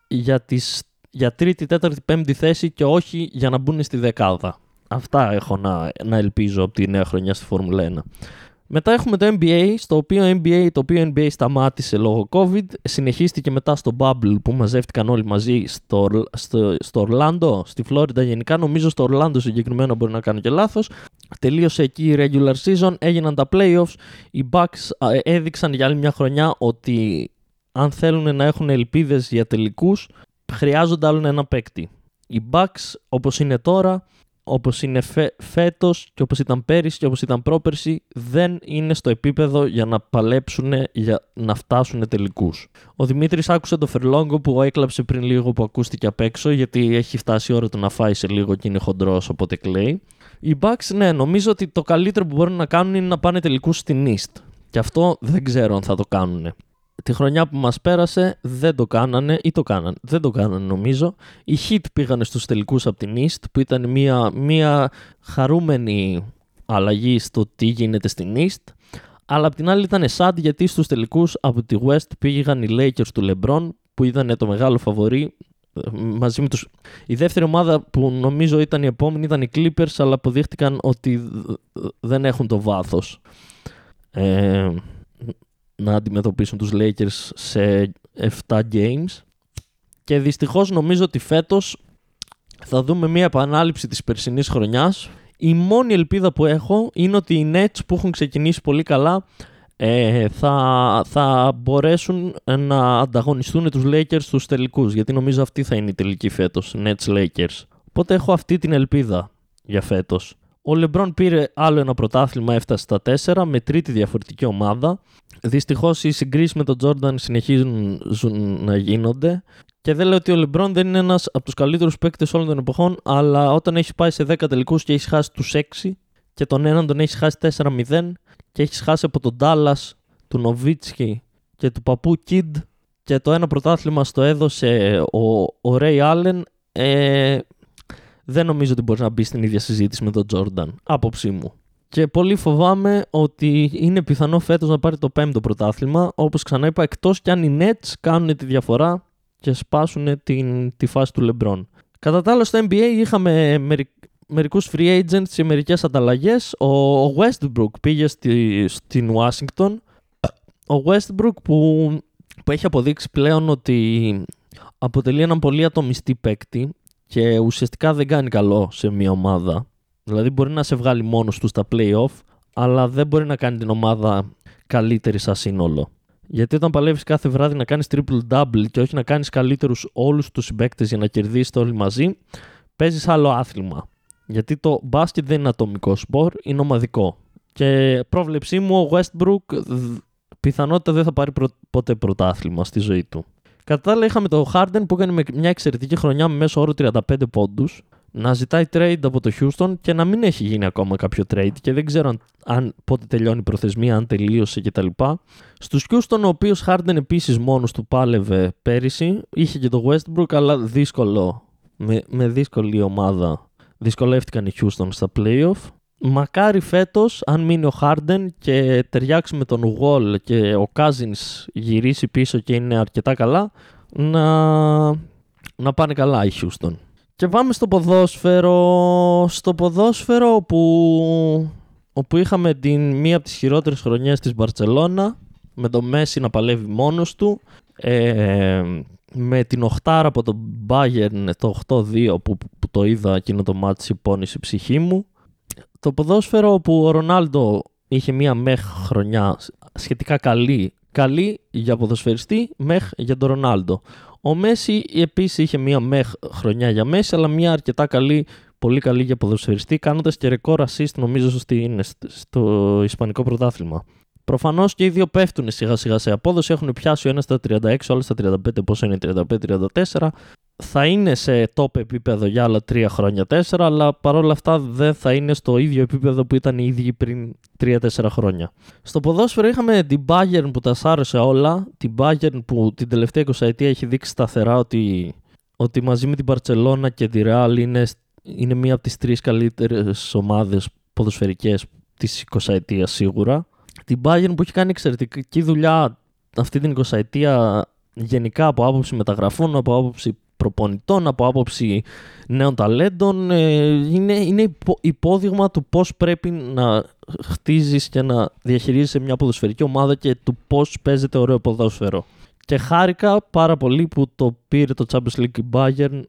για, τις, για τρίτη, τέταρτη, πέμπτη θέση και όχι για να μπουν στη δεκάδα. Αυτά έχω να, να ελπίζω από τη νέα χρονιά στη Φόρμουλα 1. Μετά έχουμε το NBA, στο οποίο NBA, το οποίο NBA σταμάτησε λόγω COVID, συνεχίστηκε μετά στο Bubble που μαζεύτηκαν όλοι μαζί στο, στο, στο Orlando, στη Φλόριντα γενικά, νομίζω στο Orlando συγκεκριμένα μπορεί να κάνω και λάθος. Τελείωσε εκεί η regular season, έγιναν τα playoffs, οι Bucks έδειξαν για άλλη μια χρονιά ότι αν θέλουν να έχουν ελπίδες για τελικούς, χρειάζονται άλλον ένα παίκτη. Οι Bucks όπως είναι τώρα όπως είναι φε, φέτος και όπως ήταν πέρυσι και όπως ήταν πρόπερσι δεν είναι στο επίπεδο για να παλέψουν για να φτάσουν τελικούς. Ο Δημήτρης άκουσε το Φερλόγκο που έκλαψε πριν λίγο που ακούστηκε απ' έξω γιατί έχει φτάσει η ώρα του να φάει σε λίγο και είναι χοντρός οπότε κλαίει. Οι Bucks ναι νομίζω ότι το καλύτερο που μπορούν να κάνουν είναι να πάνε τελικούς στην East και αυτό δεν ξέρω αν θα το κάνουν τη χρονιά που μας πέρασε δεν το κάνανε ή το κάνανε. Δεν το κάνανε νομίζω. Οι Heat πήγανε στους τελικούς από την East που ήταν μια, μια χαρούμενη αλλαγή στο τι γίνεται στην East. Αλλά απ' την άλλη ήταν sad γιατί στους τελικούς από τη West πήγαν οι Lakers του LeBron που ήταν το μεγάλο φαβορή μαζί με τους... Η δεύτερη ομάδα που νομίζω ήταν η επόμενη ήταν οι Clippers αλλά αποδείχτηκαν ότι δεν έχουν το βάθος. Ε, να αντιμετωπίσουν τους Lakers σε 7 games και δυστυχώς νομίζω ότι φέτος θα δούμε μια επανάληψη της περσινής χρονιάς. Η μόνη ελπίδα που έχω είναι ότι οι Nets που έχουν ξεκινήσει πολύ καλά ε, θα, θα μπορέσουν να ανταγωνιστούν τους Lakers στους τελικούς γιατί νομίζω αυτή θα είναι η τελική φέτος, Nets Lakers. Οπότε έχω αυτή την ελπίδα για φέτος. Ο Λεμπρόν πήρε άλλο ένα πρωτάθλημα, έφτασε στα 4 με τρίτη διαφορετική ομάδα. Δυστυχώς οι συγκρίσεις με τον Τζόρνταν συνεχίζουν να γίνονται. Και δεν λέω ότι ο Λεμπρόν δεν είναι ένας από τους καλύτερους παίκτες όλων των εποχών, αλλά όταν έχει πάει σε 10 τελικούς και έχεις χάσει τους 6 και τον έναν τον έχεις χάσει 4-0 και έχεις χάσει από τον Ντάλλα, του Νοβίτσκι και του παππού Κιντ και το ένα πρωτάθλημα στο έδωσε ο, ο Ρέι Άλεν, ε, δεν νομίζω ότι μπορείς να μπεις στην ίδια συζήτηση με τον Τζόρνταν. Άποψή μου. Και πολύ φοβάμαι ότι είναι πιθανό φέτος να πάρει το πέμπτο πρωτάθλημα. Όπως ξανά είπα, εκτός κι αν οι Nets κάνουν τη διαφορά και σπάσουν την, τη φάση του LeBron. Κατά τα άλλα, στο NBA είχαμε μερι, μερικούς free agents και μερικές ανταλλαγές. Ο, ο Westbrook πήγε στη, στην Washington. Ο Westbrook που, που έχει αποδείξει πλέον ότι αποτελεί έναν πολύ ατομιστή παίκτη και ουσιαστικά δεν κάνει καλό σε μια ομάδα. Δηλαδή μπορεί να σε βγάλει μόνος του στα play-off, αλλά δεν μπορεί να κάνει την ομάδα καλύτερη σαν σύνολο. Γιατί όταν παλεύεις κάθε βράδυ να κάνεις triple-double και όχι να κάνεις καλύτερους όλους τους συμπαίκτες για να κερδίσεις όλοι μαζί, παίζεις άλλο άθλημα. Γιατί το μπάσκετ δεν είναι ατομικό σπορ, είναι ομαδικό. Και πρόβλεψή μου, ο Westbrook πιθανότητα δεν θα πάρει ποτέ πρωτάθλημα στη ζωή του. Κατά τα άλλα, είχαμε το Harden που έκανε μια εξαιρετική χρονιά με μέσο όρο 35 πόντους. Να ζητάει trade από το Houston και να μην έχει γίνει ακόμα κάποιο trade και δεν ξέρω αν, αν πότε τελειώνει η προθεσμία, αν τελείωσε κτλ. Στους Houston, ο οποίος Harden επίσης μόνος του πάλευε πέρυσι, είχε και το Westbrook, αλλά δύσκολο. Με, με δύσκολη ομάδα δυσκολεύτηκαν οι Houston στα playoff. Μακάρι φέτος, αν μείνει ο Harden και ταιριάξει με τον Wall και ο Cousins γυρίσει πίσω και είναι αρκετά καλά, να, να πάνε καλά οι Houston. Και πάμε στο ποδόσφαιρο. Στο ποδόσφαιρο όπου, όπου είχαμε την μία από τις χειρότερες χρονιές της Μπαρτσελώνα με το Μέση να παλεύει μόνος του ε, με την οχτάρα από τον Bayern το 8-2 που, που το είδα εκείνο το μάτι πόνισε η ψυχή μου το ποδόσφαιρο όπου ο Ρονάλντο είχε μία μεχ χρονιά σχετικά καλή, καλή για ποδοσφαιριστή, μεχ για τον Ρονάλντο. Ο Μέση επίσης είχε μία μεχ χρονιά για Μέση, αλλά μία αρκετά καλή, πολύ καλή για ποδοσφαιριστή, κάνοντας και ρεκόρ assist νομίζω στην, στο Ισπανικό πρωτάθλημα. Προφανώς και οι δύο πέφτουν σιγά σιγά σε απόδοση. Έχουν πιάσει ο ένας στα 36, ο άλλος στα 35, πόσο είναι 35-34 θα είναι σε top επίπεδο για άλλα τρία χρόνια, τέσσερα, αλλά παρόλα αυτά δεν θα είναι στο ίδιο επίπεδο που ήταν οι ίδιοι πριν τρία-τέσσερα χρόνια. Στο ποδόσφαιρο είχαμε την Bayern που τα σάρωσε όλα, την Bayern που την τελευταία 20 ετία έχει δείξει σταθερά ότι, ότι μαζί με την Barcelona και τη Real είναι, είναι μία από τις τρεις καλύτερες ομάδες ποδοσφαιρικές της 20 ετίας σίγουρα. Την Bayern που έχει κάνει εξαιρετική δουλειά αυτή την 20 ετία γενικά από άποψη μεταγραφών, από άποψη προπονητών, από άποψη νέων ταλέντων. Ε, είναι, είναι υπόδειγμα του πώς πρέπει να χτίζεις και να διαχειρίζεσαι μια ποδοσφαιρική ομάδα και του πώς παίζεται ωραίο ποδόσφαιρο. Και χάρηκα πάρα πολύ που το πήρε το Champions League η Bayern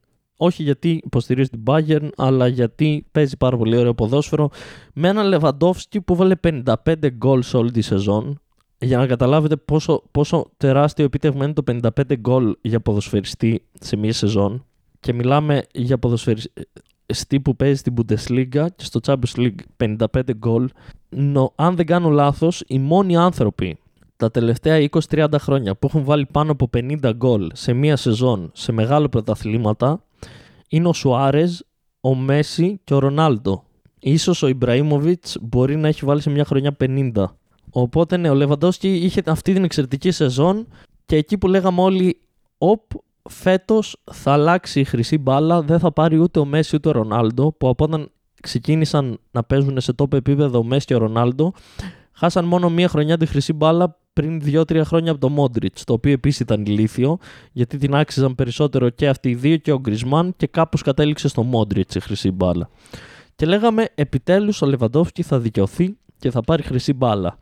όχι γιατί υποστηρίζει την Bayern, αλλά γιατί παίζει πάρα πολύ ωραίο ποδόσφαιρο με έναν Λεβαντόφσκι που βάλε 55 γκολ σε όλη τη σεζόν. Για να καταλάβετε πόσο, πόσο τεράστιο επίτευγμα είναι το 55 γκολ για ποδοσφαιριστή σε μία σεζόν. Και μιλάμε για ποδοσφαιριστή που παίζει στην Bundesliga και στο Champions League 55 γκολ. αν δεν κάνω λάθος, οι μόνοι άνθρωποι τα τελευταία 20-30 χρόνια που έχουν βάλει πάνω από 50 γκολ σε μία σεζόν σε μεγάλα πρωταθλήματα είναι ο Σουάρεζ, ο Μέση και ο Ρονάλντο. Ίσως ο Ιμπραήμοβιτς μπορεί να έχει βάλει σε μια χρονιά 50. Οπότε ναι, ο Λεβαντόσκι είχε αυτή την εξαιρετική σεζόν και εκεί που λέγαμε όλοι «Οπ, φέτος θα αλλάξει η χρυσή μπάλα, δεν θα πάρει ούτε ο Μέση ούτε ο Ρονάλντο» που από όταν ξεκίνησαν να παίζουν σε τόπο επίπεδο ο Μέση και ο Ρονάλντο χάσαν μόνο μία χρονιά τη χρυσή μπάλα πριν 2-3 χρόνια από το Μόντριτς, το οποίο επίσης ήταν ηλίθιο, γιατί την άξιζαν περισσότερο και αυτοί οι δύο και ο Γκρισμάν και κάπως κατέληξε στο Μόντριτς η χρυσή μπάλα. Και λέγαμε επιτέλους ο Λεβαντόφσκι θα δικαιωθεί και θα πάρει χρυσή μπάλα.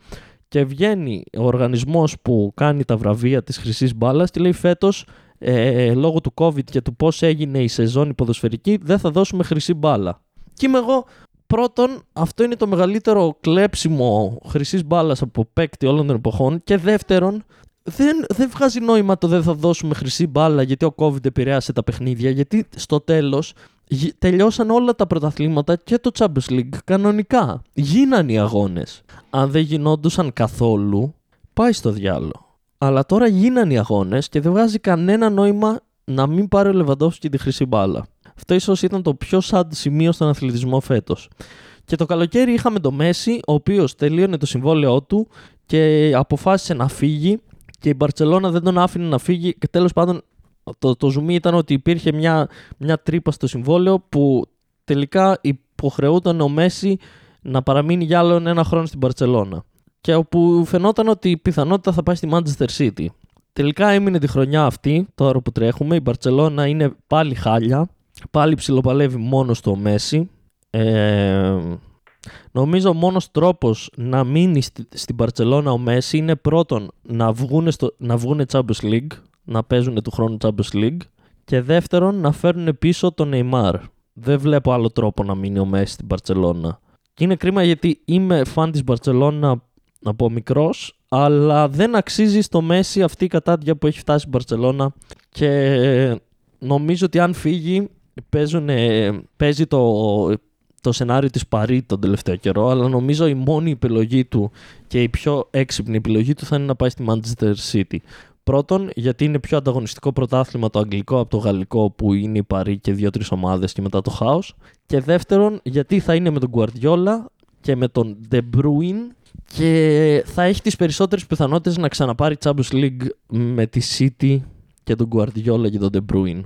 Και βγαίνει ο οργανισμός που κάνει τα βραβεία της χρυσής μπάλας και λέει φέτος, ε, λόγω του COVID και του πώς έγινε η σεζόν ποδοσφαιρική, δεν θα δώσουμε χρυσή μπάλα. Και είμαι εγώ, πρώτον, αυτό είναι το μεγαλύτερο κλέψιμο χρυσής μπάλας από παίκτη όλων των εποχών. Και δεύτερον, δεν, δεν βγάζει νόημα το δεν θα δώσουμε χρυσή μπάλα γιατί ο COVID επηρέασε τα παιχνίδια. Γιατί στο τέλος τελειώσαν όλα τα πρωταθλήματα και το Champions League κανονικά. Γίναν οι αγώνες. Αν δεν γινόντουσαν καθόλου, πάει στο διάλογο. Αλλά τώρα γίναν οι αγώνες και δεν βγάζει κανένα νόημα να μην πάρει ο Λεβαντόφσκι τη χρυσή μπάλα. Αυτό ίσως ήταν το πιο sad σημείο στον αθλητισμό φέτος. Και το καλοκαίρι είχαμε το Μέση, ο οποίος τελείωνε το συμβόλαιό του και αποφάσισε να φύγει. Και η Μπαρσελόνα δεν τον άφηνε να φύγει. Και τέλος πάντων, το, το ζουμί ήταν ότι υπήρχε μια, μια τρύπα στο συμβόλαιο που τελικά υποχρεούταν ο Μέση να παραμείνει για άλλο ένα χρόνο στην Μπαρσελόνα. Και όπου φαινόταν ότι η πιθανότητα θα πάει στη Manchester City. Τελικά έμεινε τη χρονιά αυτή, τώρα που τρέχουμε. Η Μπαρσελόνα είναι πάλι χάλια. Πάλι ψιλοπαλεύει μόνος στο Μέση. Ε, νομίζω ο μόνος τρόπος να μείνει στη, στην Παρτσελώνα ο Μέση είναι πρώτον να βγουν, στο, να βγουν Champions League, να παίζουν του χρόνου Champions League και δεύτερον να φέρουν πίσω τον Neymar. Δεν βλέπω άλλο τρόπο να μείνει ο Μέση στην Παρτσελώνα. Και είναι κρίμα γιατί είμαι φαν της Μπαρτσελώνα από μικρός, αλλά δεν αξίζει στο Μέση αυτή η κατάδια που έχει φτάσει η Μπαρτσελώνα και νομίζω ότι αν φύγει παίζουν, παίζει το, το σενάριο της Παρή τον τελευταίο καιρό, αλλά νομίζω η μόνη επιλογή του και η πιο έξυπνη επιλογή του θα είναι να πάει στη Manchester City. Πρώτον, γιατί είναι πιο ανταγωνιστικό πρωτάθλημα το αγγλικό από το γαλλικό που είναι η Παρή και δύο-τρεις ομάδες και μετά το χάος. Και δεύτερον, γιατί θα είναι με τον Guardiola και με τον De Bruyne και θα έχει τις περισσότερες πιθανότητες να ξαναπάρει Champions League με τη City και τον Guardiola και τον De Bruyne.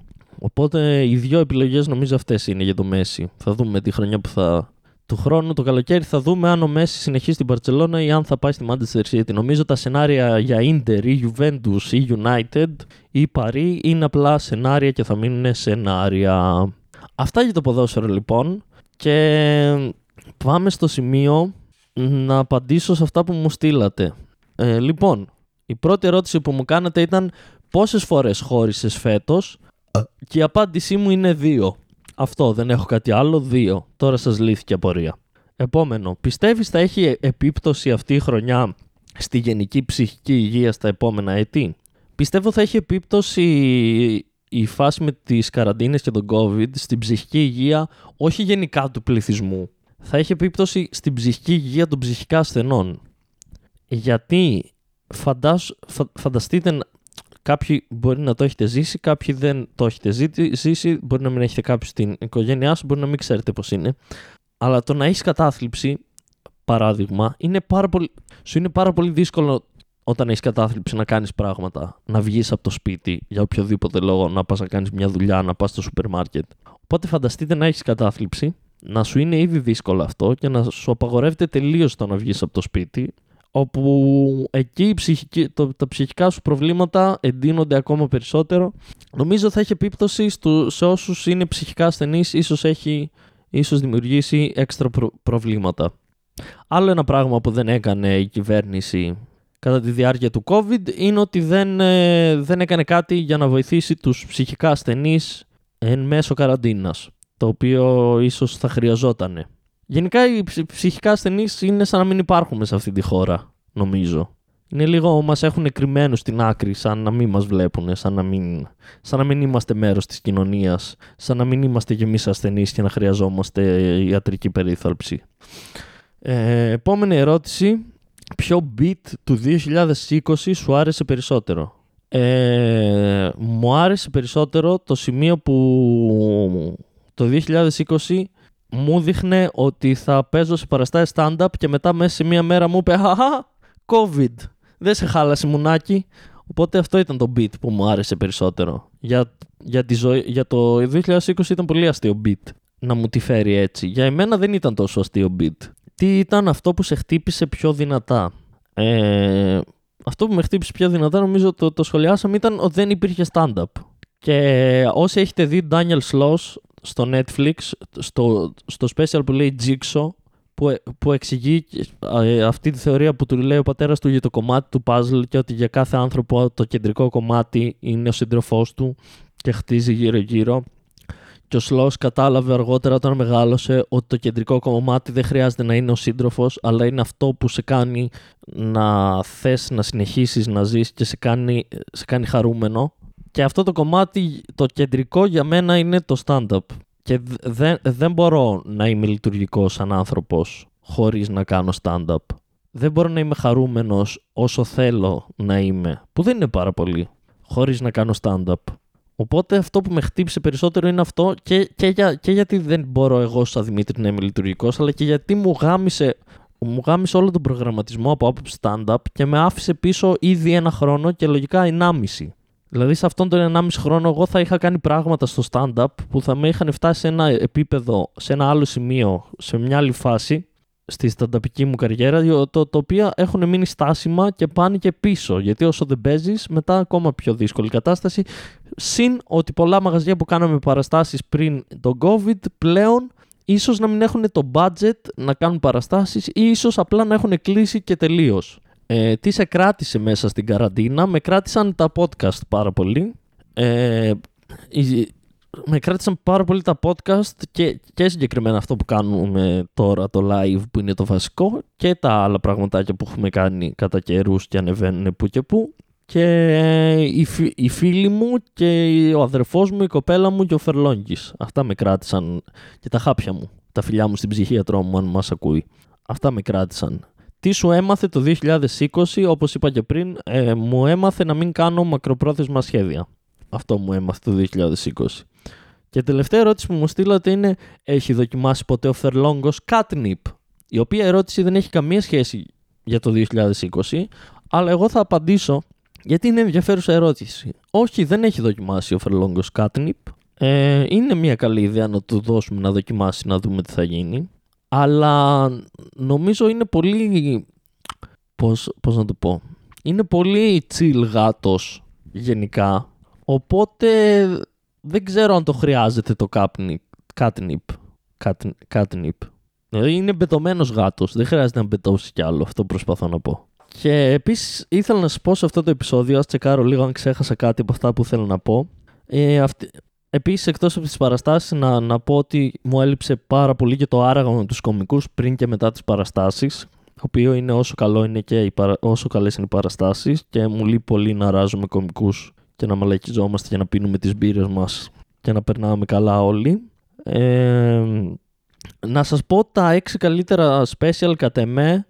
Οπότε οι δύο επιλογές νομίζω αυτές είναι για το Μέση. Θα δούμε τη χρονιά που θα. Του χρόνου, το καλοκαίρι, θα δούμε αν ο Μέση συνεχίσει στην Παρσελόνα ή αν θα πάει στη Manchester City. Νομίζω τα σενάρια για Inter ή Juventus ή United ή Paris είναι απλά σενάρια και θα μείνουν σενάρια. Αυτά για το ποδόσφαιρο λοιπόν. Και πάμε στο σημείο να απαντήσω σε αυτά που μου στείλατε. Ε, λοιπόν, η πρώτη ερώτηση που μου κάνατε ήταν πόσες φορές χώρισες φέτος και η απάντησή μου είναι δύο. Αυτό, δεν έχω κάτι άλλο, δύο. Τώρα σας λύθηκε απορία. Επόμενο, πιστεύεις θα έχει επίπτωση αυτή η χρονιά στη γενική ψυχική υγεία στα επόμενα έτη; Πιστεύω θα έχει επίπτωση η φάση με τις καραντίνες και τον COVID στην ψυχική υγεία όχι γενικά του πληθυσμού. Θα έχει επίπτωση στην ψυχική υγεία των ψυχικά ασθενών. Γιατί φαντάσ, φανταστείτε Κάποιοι μπορεί να το έχετε ζήσει, κάποιοι δεν το έχετε ζήσει, μπορεί να μην έχετε κάποιο στην οικογένειά σου, μπορεί να μην ξέρετε πώς είναι. Αλλά το να έχεις κατάθλιψη, παράδειγμα, είναι πάρα πολύ, σου είναι πάρα πολύ δύσκολο όταν έχεις κατάθλιψη να κάνεις πράγματα. Να βγεις από το σπίτι για οποιοδήποτε λόγο, να πας να κάνεις μια δουλειά, να πας στο σούπερ μάρκετ. Οπότε φανταστείτε να έχεις κατάθλιψη, να σου είναι ήδη δύσκολο αυτό και να σου απαγορεύεται τελείως το να βγεις από το σπίτι, όπου εκεί η ψυχική, το, τα ψυχικά σου προβλήματα εντείνονται ακόμα περισσότερο. Νομίζω θα έχει επίπτωση στο, σε όσους είναι ψυχικά ασθενείς, ίσως έχει ίσως δημιουργήσει έξτρα προβλήματα. Άλλο ένα πράγμα που δεν έκανε η κυβέρνηση κατά τη διάρκεια του COVID είναι ότι δεν, ε, δεν έκανε κάτι για να βοηθήσει τους ψυχικά ασθενείς εν μέσω καραντίνας, το οποίο ίσως θα χρειαζόταν. Γενικά οι ψυχικά ασθενείς είναι σαν να μην υπάρχουν σε αυτή τη χώρα, νομίζω. Είναι λίγο μας έχουν κρυμμένους στην άκρη, σαν να μην μας βλέπουν, σαν να μην, σαν να μην είμαστε μέρος της κοινωνίας, σαν να μην είμαστε κι εμείς ασθενείς και να χρειαζόμαστε ιατρική περίθαλψη. Ε, επόμενη ερώτηση. Ποιο beat του 2020 σου άρεσε περισσότερο; Ε, μου άρεσε περισσότερο το σημείο που το 2020 μου δείχνε ότι θα παίζω σε παραστάσεις stand-up και μετά μέσα σε μία μέρα μου είπε «Χαχα, COVID, δεν σε χάλασε μουνάκι». Οπότε αυτό ήταν το beat που μου άρεσε περισσότερο. Για, για, τη ζωή, για το 2020 ήταν πολύ αστείο beat να μου τη φέρει έτσι. Για εμένα δεν ήταν τόσο αστείο beat. Τι ήταν αυτό που σε χτύπησε πιο δυνατά; Ε, αυτό που με χτύπησε πιο δυνατά νομίζω το, το σχολιάσαμε ήταν ότι δεν υπήρχε stand-up. Και όσοι έχετε δει Daniel Sloss στο Netflix, στο, στο special που λέει Jigsaw, που, που εξηγεί ε, αυτή τη θεωρία που του λέει ο πατέρας του για το κομμάτι του puzzle και ότι για κάθε άνθρωπο το κεντρικό κομμάτι είναι ο σύντροφός του και χτίζει γύρω-γύρω. Και ο Σλός κατάλαβε αργότερα όταν μεγάλωσε ότι το κεντρικό κομμάτι δεν χρειάζεται να είναι ο σύντροφος, αλλά είναι αυτό που σε κάνει να θες να συνεχίσεις να ζεις και σε κάνει, σε κάνει χαρούμενο. Και αυτό το κομμάτι, το κεντρικό για μένα είναι το stand-up. Και δεν, δεν μπορώ να είμαι λειτουργικός σαν άνθρωπος χωρίς να κάνω stand-up. Δεν μπορώ να είμαι χαρούμενος όσο θέλω να είμαι, που δεν είναι πάρα πολύ, χωρίς να κάνω stand-up. Οπότε αυτό που με χτύπησε περισσότερο είναι αυτό και, και, για, και γιατί δεν μπορώ εγώ σαν Δημήτρη να είμαι λειτουργικός, αλλά και γιατί μου γάμισε, μου γάμισε όλο τον προγραμματισμό από άποψη stand-up και με άφησε πίσω ήδη ένα χρόνο και λογικά 1,5. Δηλαδή σε αυτόν τον 1,5 χρόνο εγώ θα είχα κάνει πράγματα στο stand-up που θα με είχαν φτάσει σε ένα επίπεδο, σε ένα άλλο σημείο, σε μια άλλη φάση στη στανταπική μου καριέρα, το, το οποίο έχουν μείνει στάσιμα και πάνε και πίσω. Γιατί όσο δεν παίζεις, μετά ακόμα πιο δύσκολη κατάσταση. Συν ότι πολλά μαγαζιά που κάναμε παραστάσεις πριν τον COVID πλέον ίσως να μην έχουν το budget να κάνουν παραστάσεις ή ίσως απλά να έχουν κλείσει και τελείως. Ε, τι σε κράτησε μέσα στην καραντίνα, με κράτησαν τα podcast πάρα πολύ. Ε, με κράτησαν πάρα πολύ τα podcast και, και συγκεκριμένα αυτό που κάνουμε τώρα το live που είναι το βασικό και τα άλλα πραγματάκια που έχουμε κάνει κατά καιρούς και ανεβαίνουν που και που και οι, οι φίλοι μου και ο αδερφός μου, η κοπέλα μου και ο Φερλόγγης. Αυτά με κράτησαν και τα χάπια μου, τα φιλιά μου στην ψυχίατρό μου αν μας ακούει. Αυτά με κράτησαν. Τι σου έμαθε το 2020, όπως είπα και πριν, ε, μου έμαθε να μην κάνω μακροπρόθεσμα σχέδια. Αυτό μου έμαθε το 2020. Και τελευταία ερώτηση που μου στείλατε είναι έχει δοκιμάσει ποτέ ο Φερλόγκος catnip, η οποία ερώτηση δεν έχει καμία σχέση για το 2020, αλλά εγώ θα απαντήσω γιατί είναι ενδιαφέρουσα ερώτηση. Όχι, δεν έχει δοκιμάσει ο Φερλόγκος catnip. Ε, είναι μια καλή ιδέα να του δώσουμε να δοκιμάσει να δούμε τι θα γίνει. Αλλά νομίζω είναι πολύ... Πώς, πώς να το πω... Είναι πολύ chill γάτος γενικά. Οπότε δεν ξέρω αν το χρειάζεται το catnip. Catnip. Δηλαδή είναι μπετωμένος γάτος. Δεν χρειάζεται να μπετώσει κι άλλο. Αυτό προσπαθώ να πω. Και επίσης ήθελα να σας πω σε αυτό το επεισόδιο, ας τσεκάρω λίγο αν ξέχασα κάτι από αυτά που θέλω να πω. Ε, αυτή... Επίσης, εκτός από τις παραστάσεις, να, να πω ότι μου έλειψε πάρα πολύ και το άραγμα με τους κομικούς πριν και μετά τις παραστάσεις. Το οποίο είναι όσο, καλό είναι και οι όσο καλές είναι οι παραστάσεις και μου λείπει πολύ να ράζουμε κομικούς και να μαλακιζόμαστε και να πίνουμε τις μπύρες μας και να περνάμε καλά όλοι. Ε, να σας πω τα έξι καλύτερα special κατ' εμέ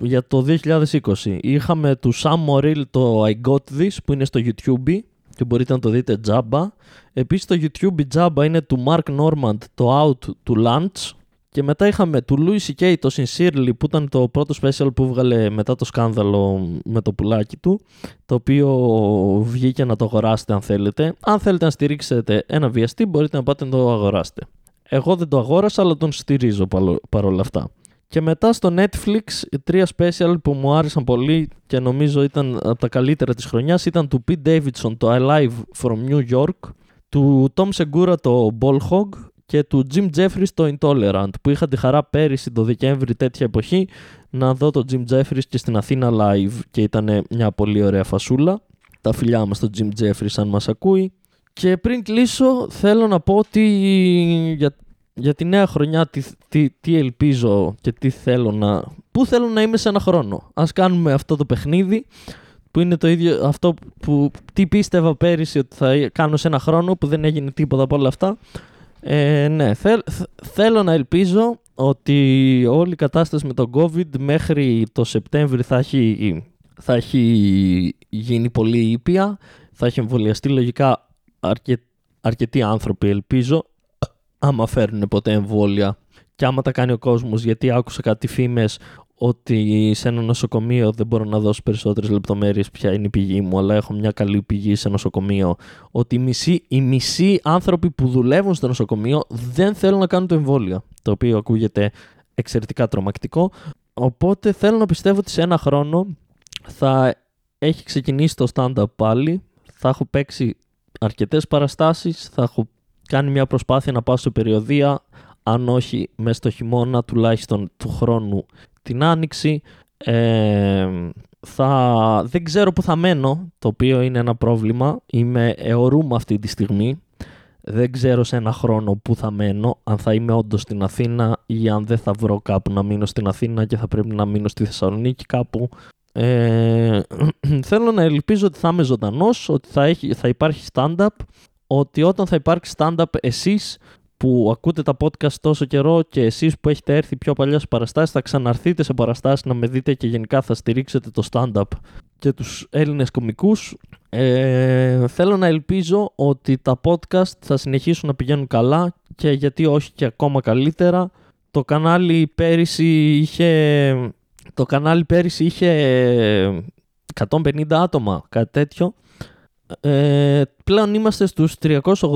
για το 2020. Είχαμε του Sam Morrill το I Got This που είναι στο YouTube και μπορείτε να το δείτε τζάμπα. Επίσης το YouTube τζάμπα είναι του Mark Normand το Out to Lunch και μετά είχαμε του Louis C.K. το Sincerely που ήταν το πρώτο special που βγάλε μετά το σκάνδαλο με το πουλάκι του το οποίο βγήκε να το αγοράσετε αν θέλετε. Αν θέλετε να στηρίξετε ένα βιαστή μπορείτε να πάτε να το αγοράσετε. Εγώ δεν το αγόρασα αλλά τον στηρίζω παρόλα αυτά. Και μετά στο Netflix, τρία special που μου άρεσαν πολύ και νομίζω ήταν από τα καλύτερα της χρονιάς ήταν του Pete Davidson το Alive from New York, του Tom Segura το Ball Hog και του Jim Jeffries το Intolerant που είχα τη χαρά πέρυσι το Δεκέμβρη τέτοια εποχή να δω το Jim Jeffries και στην Αθήνα live και ήταν μια πολύ ωραία φασούλα. Τα φιλιά μας στο Jim Jeffries αν μας ακούει. Και πριν κλείσω θέλω να πω ότι για, για τη νέα χρονιά τι, τι, τι ελπίζω και τι θέλω να... Πού θέλω να είμαι σε ένα χρόνο. Ας κάνουμε αυτό το παιχνίδι που είναι το ίδιο αυτό που τι πίστευα πέρυσι ότι θα κάνω σε ένα χρόνο που δεν έγινε τίποτα από όλα αυτά. Ε, ναι, θέλω να ελπίζω ότι όλη η κατάσταση με τον COVID μέχρι το Σεπτέμβρη θα έχει, θα έχει γίνει πολύ ήπια, θα έχει εμβολιαστεί λογικά αρκε, αρκετοί άνθρωποι ελπίζω, άμα φέρουν ποτέ εμβόλια και άμα τα κάνει ο κόσμος, γιατί άκουσα κάτι φήμες ότι σε ένα νοσοκομείο δεν μπορώ να δώσω περισσότερες λεπτομέρειες ποια είναι η πηγή μου, αλλά έχω μια καλή πηγή σε νοσοκομείο, ότι οι μισοί, οι μισοί άνθρωποι που δουλεύουν στο νοσοκομείο δεν θέλουν να κάνουν το εμβόλιο, το οποίο ακούγεται εξαιρετικά τρομακτικό. Οπότε θέλω να πιστεύω ότι σε ένα χρόνο θα έχει ξεκινήσει το stand-up πάλι, θα έχω παίξει αρκετές παραστάσεις, θα έχω κάνει μια προσπάθεια να πάω σε περιοδία, αν όχι μέσα στο χειμώνα τουλάχιστον του χρόνου την Άνοιξη. Ε, θα, δεν ξέρω που θα μένω, το οποίο είναι ένα πρόβλημα. Είμαι αιωρούμε αυτή τη στιγμή. Δεν ξέρω σε ένα χρόνο που θα μένω, αν θα είμαι όντως στην Αθήνα ή αν δεν θα βρω κάπου να μείνω στην Αθήνα και θα πρέπει να μείνω στη Θεσσαλονίκη κάπου. Ε, θέλω να ελπίζω ότι θα είμαι ζωντανός, ότι θα, έχει, θα υπάρχει stand-up, ότι όταν θα υπάρξει stand-up εσείς που ακούτε τα podcast τόσο καιρό και εσείς που έχετε έρθει πιο παλιά σε παραστάσεις θα ξαναρθείτε σε παραστάσεις να με δείτε και γενικά θα στηρίξετε το stand-up και τους Έλληνες κομικούς. Ε, θέλω να ελπίζω ότι τα podcast θα συνεχίσουν να πηγαίνουν καλά και γιατί όχι και ακόμα καλύτερα. Το κανάλι πέρυσι είχε, το κανάλι πέρυσι είχε 150 άτομα, κάτι τέτοιο. Ε, πλέον είμαστε στους 388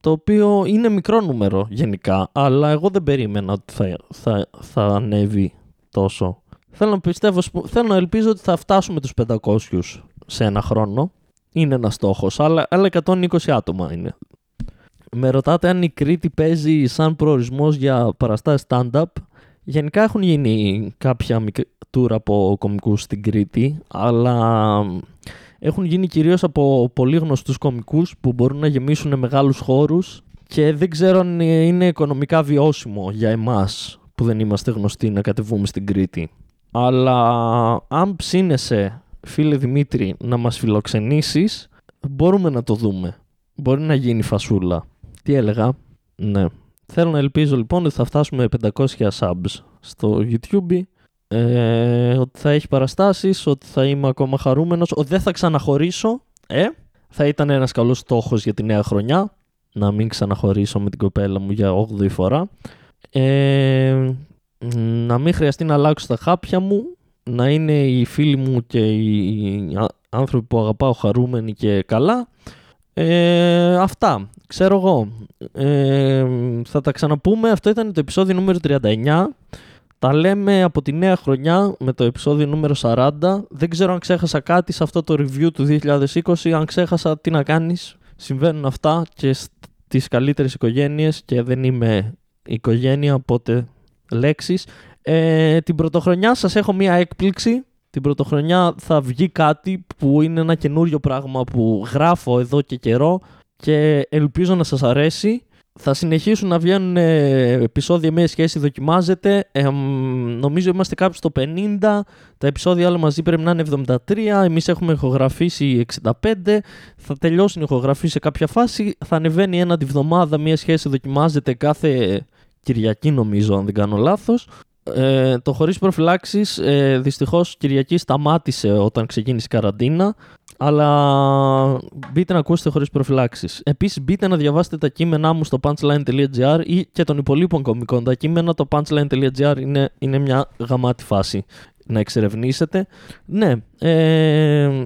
το οποίο είναι μικρό νούμερο γενικά, αλλά εγώ δεν περίμενα ότι θα, θα, θα ανέβει τόσο. Θέλω να πιστεύω, θέλω να ελπίζω ότι θα φτάσουμε τους 500 σε ένα χρόνο. Είναι ένας στόχος, αλλά, αλλά 120 άτομα είναι. Με ρωτάτε αν η Κρήτη παίζει σαν προορισμός για παραστάσεις stand-up. Γενικά έχουν γίνει κάποια tour από κομικούς στην Κρήτη, αλλά έχουν γίνει κυρίως από πολύ γνωστούς κομικούς που μπορούν να γεμίσουν μεγάλους χώρους και δεν ξέρω αν είναι οικονομικά βιώσιμο για εμάς που δεν είμαστε γνωστοί να κατεβούμε στην Κρήτη. Αλλά αν ψήνεσαι, φίλε Δημήτρη, να μας φιλοξενήσεις, μπορούμε να το δούμε. Μπορεί να γίνει φασούλα. Τι έλεγα, ναι. Θέλω να ελπίζω λοιπόν ότι θα φτάσουμε 500 subs στο YouTube ε, ότι θα έχει παραστάσεις, ότι θα είμαι ακόμα χαρούμενος, ότι δεν θα ξαναχωρήσω. Ε, θα ήταν ένας καλός στόχος για τη νέα χρονιά, να μην ξαναχωρήσω με την κοπέλα μου για 8η φορά. Ε, να μην χρειαστεί να αλλάξω τα χάπια μου, να είναι οι φίλοι μου και οι άνθρωποι που αγαπάω χαρούμενοι και καλά. Ε, αυτά, ξέρω εγώ. Ε, θα τα ξαναπούμε. Αυτό ήταν το επεισόδιο νούμερο 39. Τα λέμε από τη νέα χρονιά με το επεισόδιο νούμερο 40. Δεν ξέρω αν ξέχασα κάτι σε αυτό το review του 2020. Αν ξέχασα τι να κάνεις. Συμβαίνουν αυτά και στις καλύτερες οικογένειες και δεν είμαι οικογένεια, οπότε λέξεις. Ε, την πρωτοχρονιά σας έχω μία έκπληξη. Την πρωτοχρονιά θα βγει κάτι που είναι ένα καινούριο πράγμα που γράφω εδώ και καιρό και ελπίζω να σας αρέσει. Θα συνεχίσουν να βγαίνουν ε, επεισόδια με σχέση δοκιμάζεται. Ε, νομίζω είμαστε κάπου στο 50. Τα επεισόδια όλα μαζί πρέπει να είναι 73. Εμείς έχουμε ηχογραφήσει 65. Θα τελειώσουν οι ηχογραφή σε κάποια φάση. Θα ανεβαίνει ένα τη βδομάδα μια σχέση δοκιμάζεται κάθε Κυριακή νομίζω αν δεν κάνω λάθος. Ε, το χωρίς προφυλάξεις ε, δυστυχώς Κυριακή σταμάτησε όταν ξεκίνησε η καραντίνα αλλά μπείτε να ακούσετε χωρίς προφυλάξεις. Επίσης μπείτε να διαβάσετε τα κείμενά μου στο punchline.gr ή και των υπολείπων κομικών. Τα κείμενα το punchline.gr είναι, είναι μια γαμάτη φάση να εξερευνήσετε. Ναι, ε,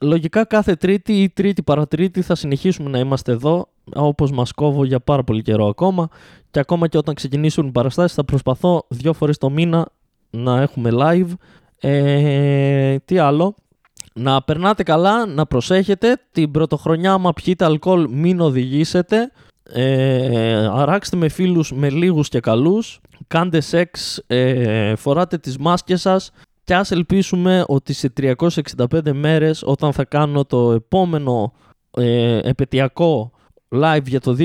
Λογικά κάθε Τρίτη ή Τρίτη παρατρίτη θα συνεχίσουμε να είμαστε εδώ όπως μας κόβω για πάρα πολύ καιρό ακόμα. Και ακόμα και όταν ξεκινήσουν οι παραστάσεις θα προσπαθώ δύο φορές το μήνα να έχουμε live. Ε, τι άλλο, να περνάτε καλά, να προσέχετε, την πρωτοχρονιά άμα πιείτε αλκοόλ μην οδηγήσετε, ε, αράξτε με φίλους με λίγους και καλούς, κάντε σεξ, ε, φοράτε τις μάσκες σας και ας ελπίσουμε ότι σε 365 μέρες όταν θα κάνω το επόμενο ε, επαιτειακό live για το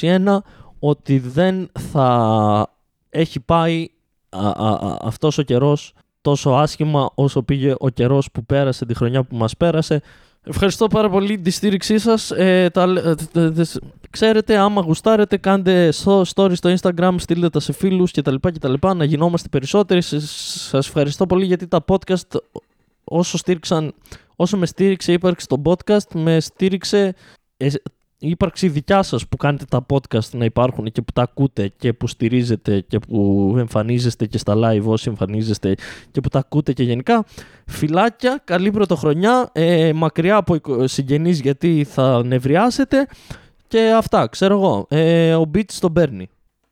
2021 ότι δεν θα έχει πάει α, α, αυτός ο καιρός τόσο άσχημα όσο πήγε ο καιρός που πέρασε τη χρονιά που μας πέρασε. Ευχαριστώ πάρα πολύ τη στήριξή σας. Ε, τα, ε, ξέρετε, άμα γουστάρετε, κάντε στο story στο Instagram, στείλτε τα σε φίλους κτλ. κτλ να γινόμαστε περισσότεροι. Σας ευχαριστώ πολύ γιατί τα podcast όσο, στήριξαν, όσο με στήριξε η ύπαρξη το podcast, με στήριξε ε, η ύπαρξη δικιά σας που κάνετε τα podcast να υπάρχουν και που τα ακούτε και που στηρίζετε και που εμφανίζεστε και στα live όσοι εμφανίζεστε και που τα ακούτε και γενικά. Φιλάκια, καλή πρωτοχρονιά, ε, μακριά από συγγενείς γιατί θα νευριάσετε και αυτά, ξέρω εγώ. Ε, ο Beats τον παίρνει.